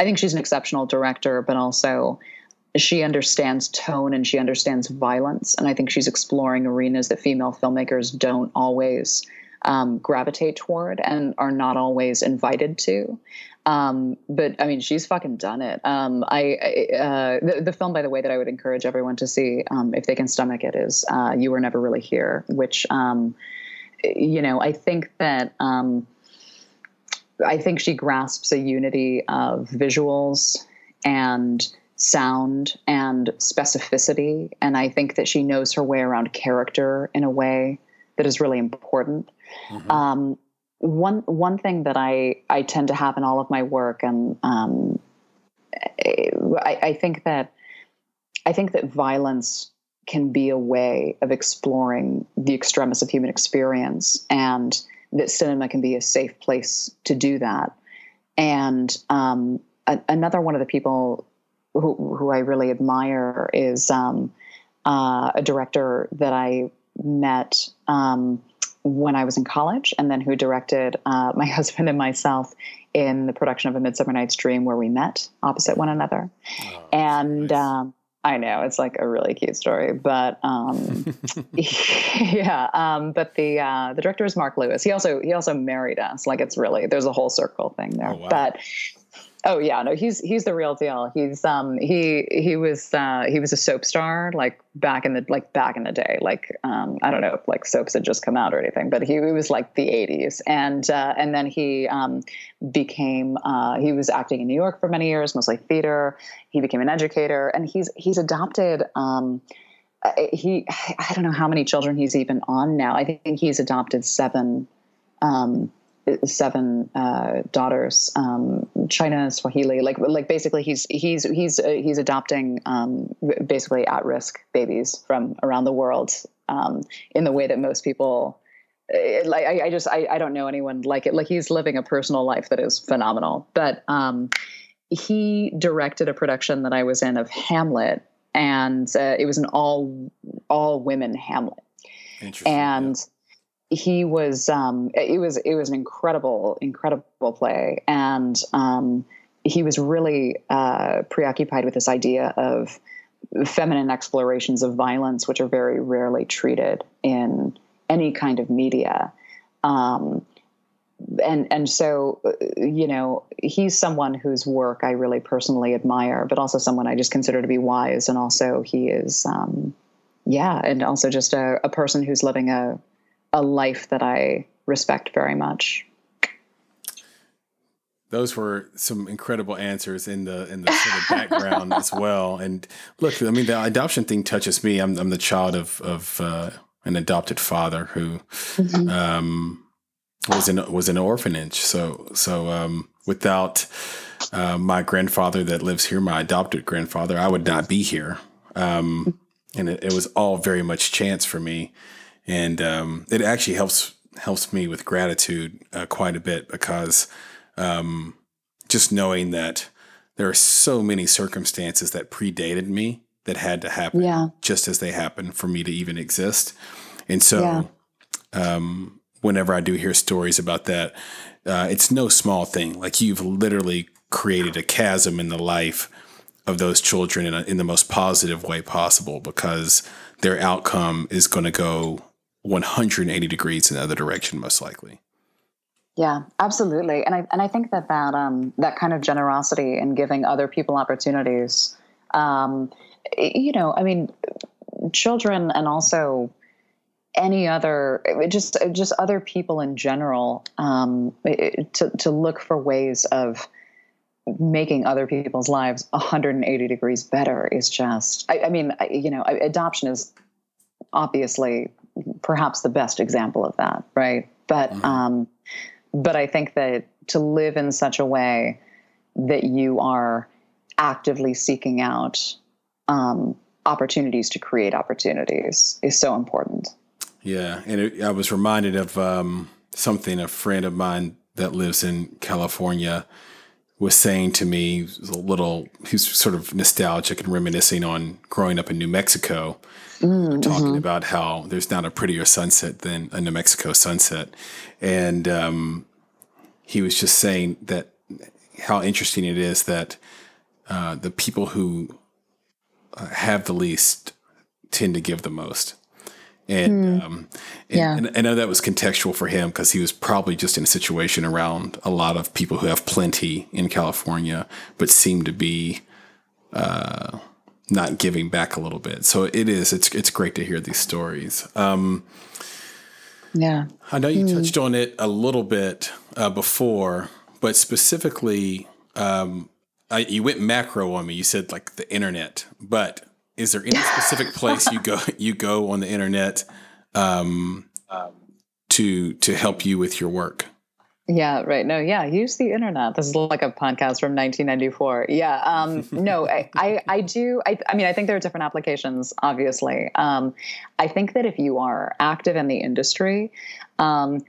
I think she's an exceptional director, but also she understands tone and she understands violence, and I think she's exploring arenas that female filmmakers don't always um, gravitate toward and are not always invited to. Um, but I mean, she's fucking done it. Um, I, I uh, the, the film, by the way, that I would encourage everyone to see um, if they can stomach it is uh, "You Were Never Really Here," which um, you know I think that um, I think she grasps a unity of visuals and sound and specificity, and I think that she knows her way around character in a way that is really important. Mhm. One one thing that I I tend to have in all of my work, and um, I, I think that I think that violence can be a way of exploring the extremis of human experience, and that cinema can be a safe place to do that. And um, a, another one of the people who, who I really admire is um, uh, a director that I met um, when I was in college, and then who directed uh, my husband and myself in the production of A Midsummer Night's Dream, where we met opposite one another. Oh, And nice. um, I know it's like a really cute story, but um, yeah. Um, but the uh, the director is Mark Lewis. He also he also married us. Like it's really there's a whole circle thing there. Oh, wow. But oh yeah, no, he's he's the real deal. He's um he he was uh, he was a soap star like back in the like back in the day. Like um, I don't know if like soaps had just come out or anything, but he, he was like the 80s, and uh, and then he um, became uh, he was acting in New York for many years, mostly theater. He became an educator, and he's he's adopted. Um, he I don't know how many children he's even on now. I think he's adopted seven um, seven uh, daughters, um, China, Swahili, like like basically he's he's he's uh, he's adopting um, basically at risk babies from around the world um, in the way that most people. It, like I, I just I, I don't know anyone like it. Like he's living a personal life that is phenomenal. But um, he directed a production that I was in of Hamlet, and uh, it was an all all women Hamlet. And yeah he was um, it was it was an incredible incredible play. And um, he was really uh, preoccupied with this idea of feminine explorations of violence which are very rarely treated in any kind of media. Um, and and so you know he's someone whose work I really personally admire but also someone I just consider to be wise. And also he is um, yeah and also just a, a person who's living a a life that I respect very much. Those were some incredible answers in the in the sort of background as well. And look, I mean, the adoption thing touches me. I'm I'm the child of of uh, an adopted father who mm-hmm. um, was in was in an orphanage. So so um, without uh, my grandfather that lives here, my adopted grandfather, I would not be here. Um, and it, it was all very much chance for me and um, it actually helps helps me with gratitude uh, quite a bit because um, just knowing that there are so many circumstances that predated me that had to happen yeah. just as they happened for me to even exist. And so, yeah. um, whenever I do hear stories about that, uh, it's no small thing. Like you've literally created a chasm in the life of those children in, a, in the most positive way possible because their outcome is going to go 180 degrees in the other direction, most likely. Yeah, absolutely. And I and I think that that um, that kind of generosity in giving other people opportunities, um, you know, I mean, children and also any other just just other people in general um, to to look for ways of making other people's lives 180 degrees better is just I, I mean I, you know adoption is obviously perhaps the best example of that, right? But mm-hmm. um, but I think that to live in such a way that you are actively seeking out um, opportunities to create opportunities is so important. Yeah, and it, I was reminded of um, something a friend of mine that lives in California was saying to me a little he's sort of nostalgic and reminiscing on growing up in New Mexico mm, talking mm-hmm. about how there's not a prettier sunset than a New Mexico sunset and um, he was just saying that how interesting it is that uh, the people who uh, have the least tend to give the most and, mm. um, and, yeah. and I know that was contextual for him because he was probably just in a situation around a lot of people who have plenty in California, but seem to be uh, not giving back a little bit. So it is. It's it's great to hear these stories. Um, yeah, I know you mm. touched on it a little bit uh, before, but specifically, um, I, you went macro on me. You said like the internet, but is there any specific place you go you go on the internet um, um, to to help you with your work? Yeah, right. No, yeah, use the internet. This is like a podcast from 1994. Yeah, um, no, I, I, I, do. I, I mean, I think there are different applications, obviously. Um, I think that if you are active in the industry, um,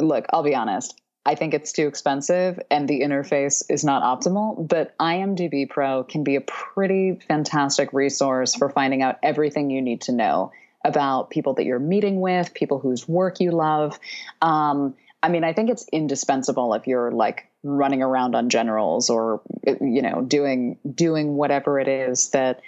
look, I'll be honest, I think it's too expensive and the interface is not optimal. But IMDb Pro can be a pretty fantastic resource for finding out everything you need to know about people that you're meeting with, people whose work you love. Um, I mean, I think it's indispensable if you're like running around on generals or you know doing doing whatever it is that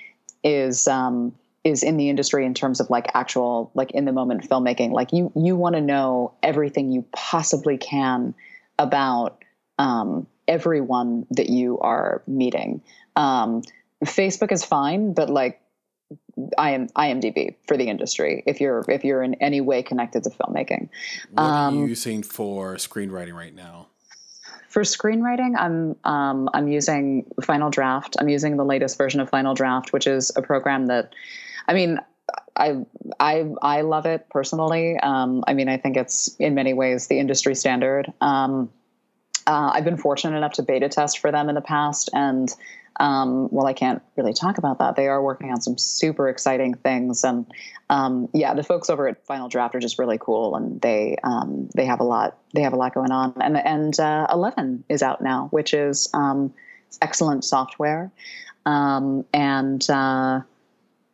is um, is in the industry in terms of like actual like in the moment filmmaking like you you want to know everything you possibly can about um, everyone that you are meeting um, facebook is fine but like I am IMDb for the industry. If you're if you're in any way connected to filmmaking, what are you um, using for screenwriting right now? For screenwriting, I'm um, I'm using Final Draft. I'm using the latest version of Final Draft, which is a program that I mean, I I I love it personally. Um, I mean, I think it's in many ways the industry standard. Um, uh, I've been fortunate enough to beta test for them in the past, and um, well, I can't really talk about that. They are working on some super exciting things, and um, yeah, the folks over at Final Draft are just really cool, and they um, they have a lot they have a lot going on. And and uh, Eleven is out now, which is um, excellent software, um, and uh,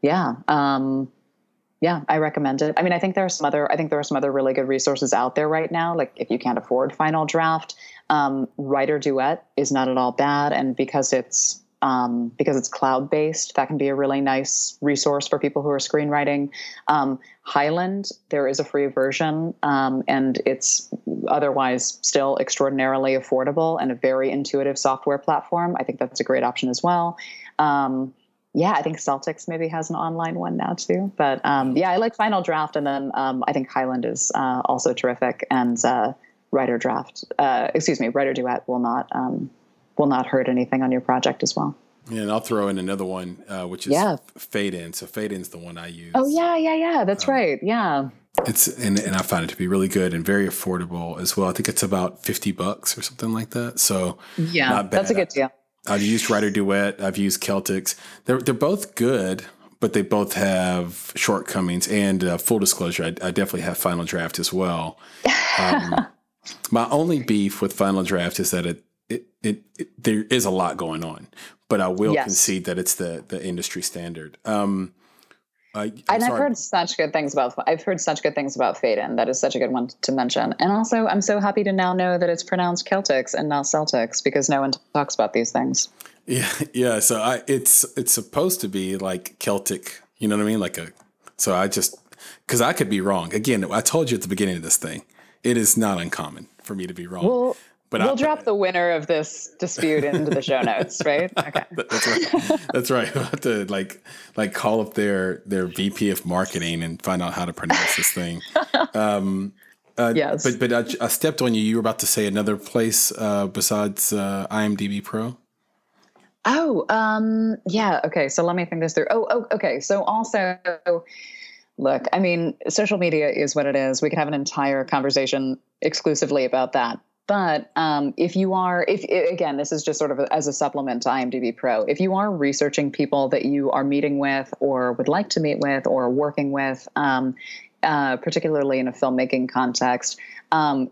yeah. Um, yeah, I recommend it. I mean, I think there are some other. I think there are some other really good resources out there right now. Like if you can't afford Final Draft, um, Writer Duet is not at all bad, and because it's um, because it's cloud based, that can be a really nice resource for people who are screenwriting. Um, Highland, there is a free version, um, and it's otherwise still extraordinarily affordable and a very intuitive software platform. I think that's a great option as well. Um, yeah, I think Celtx maybe has an online one now too. But um, yeah, I like Final Draft, and then um, I think Highland is uh, also terrific. And uh, Writer Draft, uh, excuse me, Writer Duet will not um, will not hurt anything on your project as well. Yeah, and I'll throw in another one, uh, which is yeah. Fade In. So Fade In's the one I use. Oh yeah, yeah, yeah. That's um, right. Yeah. It's and, and I found it to be really good and very affordable as well. I think it's about fifty bucks or something like that. So yeah, that's a good deal. I've used Writer Duet. I've used Celtx. They're they're both good, but they both have shortcomings. And uh, full disclosure, I, I, definitely have Final Draft as well. Um, my only beef with Final Draft is that it, it, it, it there is a lot going on, but I will yes. concede that it's the the industry standard. Um, uh, and I've heard such good things about. I've heard such good things about Fade In. That is such a good one to mention. And also, I'm so happy to now know that it's pronounced Celtics and not Celtics because no one talks about these things. Yeah, yeah. So I, it's it's supposed to be like Celtic. You know what I mean? Like a. So I just because I could be wrong. Again, I told you at the beginning of this thing, it is not uncommon for me to be wrong. Well, but we'll I, drop the winner of this dispute into the show notes, right? Okay, that's right. That's right. We'll have to like like call up their their VP of marketing and find out how to pronounce this thing. Um, uh, yes, but but I, I, stepped on you. You were about to say another place uh, besides uh, IMDb Pro. Oh, um, yeah. Okay, so let me think this through. Oh, oh, okay. So also. Look, I mean, social media is what it is. We could have an entire conversation exclusively about that. But um, if you are, if again, this is just sort of as a supplement to IMDb Pro, if you are researching people that you are meeting with or would like to meet with or working with, um, uh, particularly in a filmmaking context, um,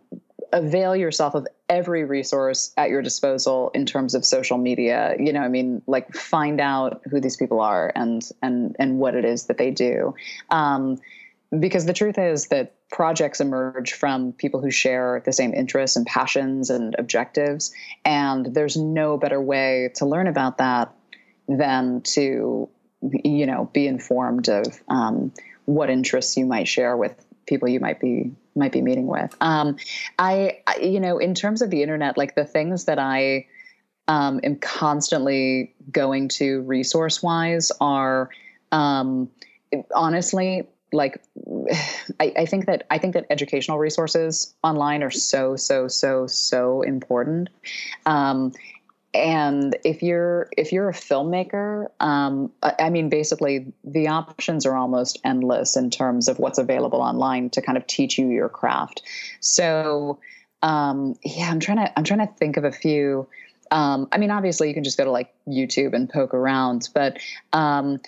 avail yourself of every resource at your disposal in terms of social media. You know i mean like find out who these people are and and and what it is that they do. Um, because the truth is that projects emerge from people who share the same interests and passions and objectives. And there's no better way to learn about that than to, you know, be informed of um, what interests you might share with people you might be might be meeting with. Um, I, you know, in terms of the internet, like the things that I um, am constantly going to resource wise are um, honestly like I, I, think that I think that educational resources online are so so so so important. Um, and if you're if you're a filmmaker, um, I, I mean, basically the options are almost endless in terms of what's available online to kind of teach you your craft. So um, yeah, I'm trying to I'm trying to think of a few. Um, I mean, obviously, you can just go to like YouTube and poke around, but um,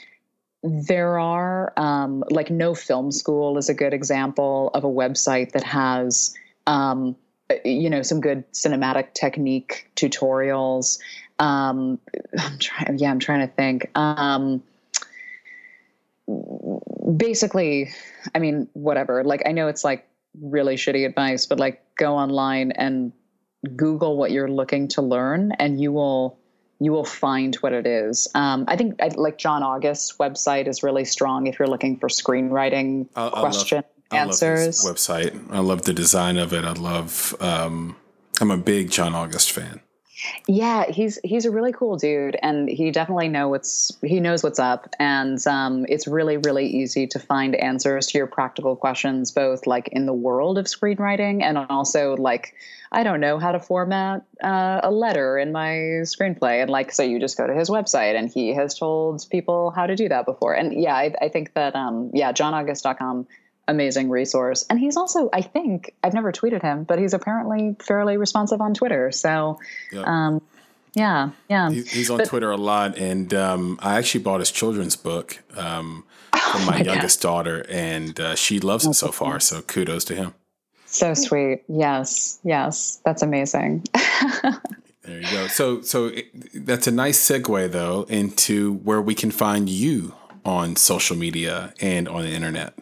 there are um, like no film school is a good example of a website that has um, you know some good cinematic technique tutorials. Um, i'm trying yeah i'm trying to think. Um, basically i mean whatever. Like i know it's like really shitty advice but like go online and google what you're looking to learn and you will you will find what it is. Um, I think I, like John August's website is really strong if you're looking for screenwriting I, I question love, answers. website. I love the design of it. I love. Um, I'm a big John August fan. Yeah, he's he's a really cool dude, and he definitely know what's he knows what's up, and um, it's really really easy to find answers to your practical questions, both like in the world of screenwriting and also like I don't know how to format uh, a letter in my screenplay, and like so you just go to his website, and he has told people how to do that before, and yeah, I, I think that um, yeah, johnaugust.com amazing resource. And he's also, I think, I've never tweeted him, but he's apparently fairly responsive on Twitter. So, yep. um, yeah, yeah. He's on but, Twitter a lot, and um, I actually bought his children's book um, oh my, my youngest daughter, and uh, she loves it so far. So kudos to him. So sweet. Yes, yes, that's amazing. there you go. So, so it, that's a nice segue though into where we can find you on social media and on the internet.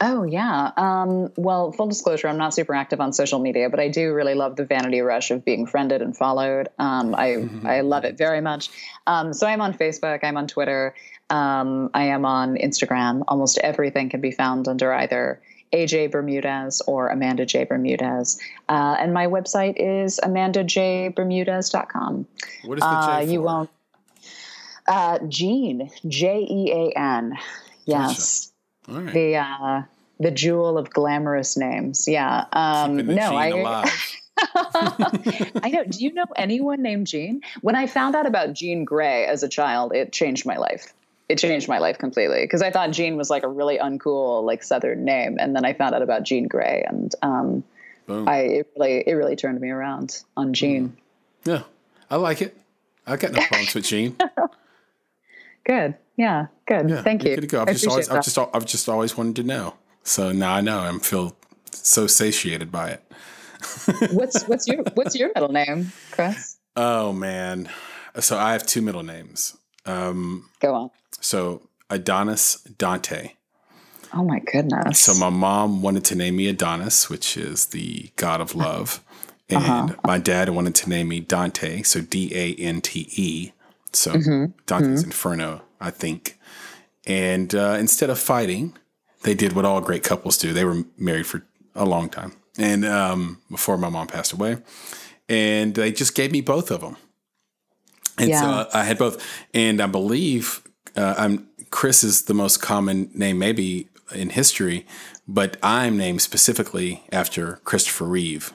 Oh yeah. Um, well, full disclosure, I'm not super active on social media, but I do really love the vanity rush of being friended and followed. Um, I. I love it very much. Um, so I'm on Facebook. I'm on Twitter. Um, I am on Instagram. Almost everything can be found under either AJ Bermudez or Amanda J Bermudez. Uh, and my website is amandajbermudez.com. What is the J uh, You won't. Uh, Jean, J E A N. Yes. Gotcha. Right. The uh, the jewel of glamorous names. Yeah. Um, no, I. I know. Do you know anyone named Jean? When I found out about Jean Grey as a child, it changed my life. It changed my life completely because I thought Jean was like a really uncool, like Southern name, and then I found out about Jean Grey, and um, I it really it really turned me around on Jean. Mm. Yeah, I like it. I got no problems with Jean. Good. Yeah. Good. Yeah, Thank you. Good to go. I've just always, I've just, I've just always wanted to know. So now I know. I'm feel so satiated by it. what's what's your what's your middle name, Chris? Oh man. So I have two middle names. Um, Go on. So Adonis Dante. Oh my goodness. So my mom wanted to name me Adonis, which is the god of love. And uh-huh. my dad wanted to name me Dante, so D A N T E, so mm-hmm. Dante's mm-hmm. Inferno, I think. And uh, instead of fighting, they did what all great couples do. They were married for a long time, and um, before my mom passed away, and they just gave me both of them. And yeah. so uh, I had both, and I believe uh, I'm Chris is the most common name maybe in history, but I'm named specifically after Christopher Reeve.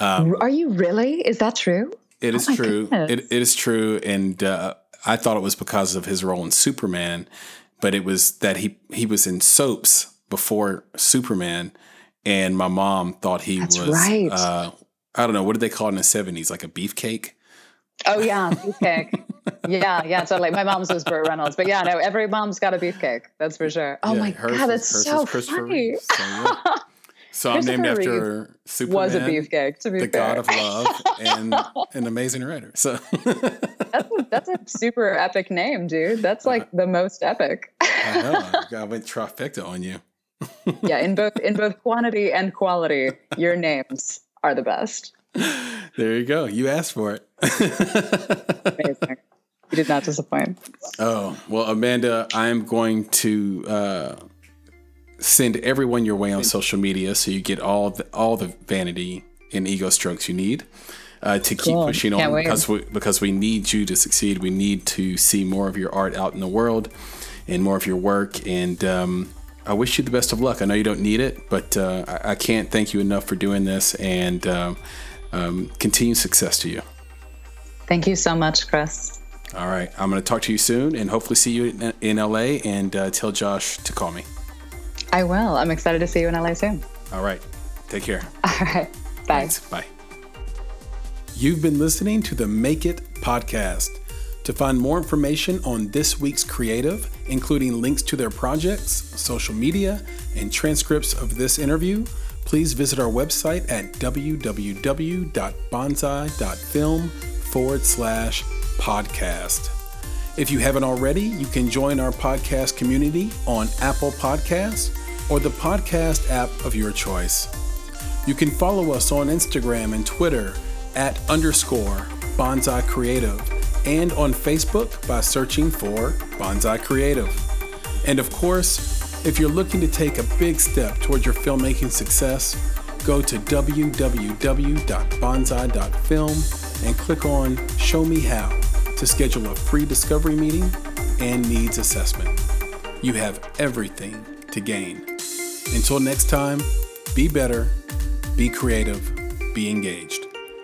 Um, Are you really? Is that true? It is oh true. It, it is true, and uh, I thought it was because of his role in Superman, but it was that he he was in soaps before Superman, and my mom thought he That's was. Right. Uh, I don't know what did they call it in the seventies, like a beefcake. Oh yeah, beefcake. yeah, yeah, totally. My mom's was Burt Reynolds, but yeah, no, every mom's got a beefcake. That's for sure. Oh yeah, my god, that's so funny. So, yeah. So I'm named after Superman. Was a beefcake, to be the fair. god of love, and an amazing writer. So that's a, that's a super epic name, dude. That's like the most epic. I know. I went trifecta on you. yeah, in both in both quantity and quality, your names are the best. There you go. You asked for it. Amazing. You did not disappoint. Oh well, Amanda, I'm going to. Uh, send everyone your way on social media so you get all the, all the vanity and ego strokes you need uh, to keep pushing Can't on wait. because we, because we need you to succeed. We need to see more of your art out in the world and more of your work. And um, I wish you the best of luck. I know you don't need it, but uh, I, I, can't thank you enough for doing this and um, um, continued success to you. Thank you so much, Chris. All right. I'm going to talk to you soon and hopefully see you in, in LA and uh, tell Josh to call me. I will. I'm excited to see you in LA soon. All right. Take care. All right. Bye. Thanks. Bye. You've been listening to the Make It podcast. To find more information on this week's creative, including links to their projects, social media, and transcripts of this interview, please visit our website at www.bonsai.film forward slash podcast. If you haven't already, you can join our podcast community on Apple Podcasts or the podcast app of your choice. You can follow us on Instagram and Twitter at underscore Bonsai Creative and on Facebook by searching for Bonsai Creative. And of course, if you're looking to take a big step toward your filmmaking success, go to www.bonsai.film and click on Show Me How to schedule a free discovery meeting and needs assessment. You have everything to gain. Until next time, be better, be creative, be engaged,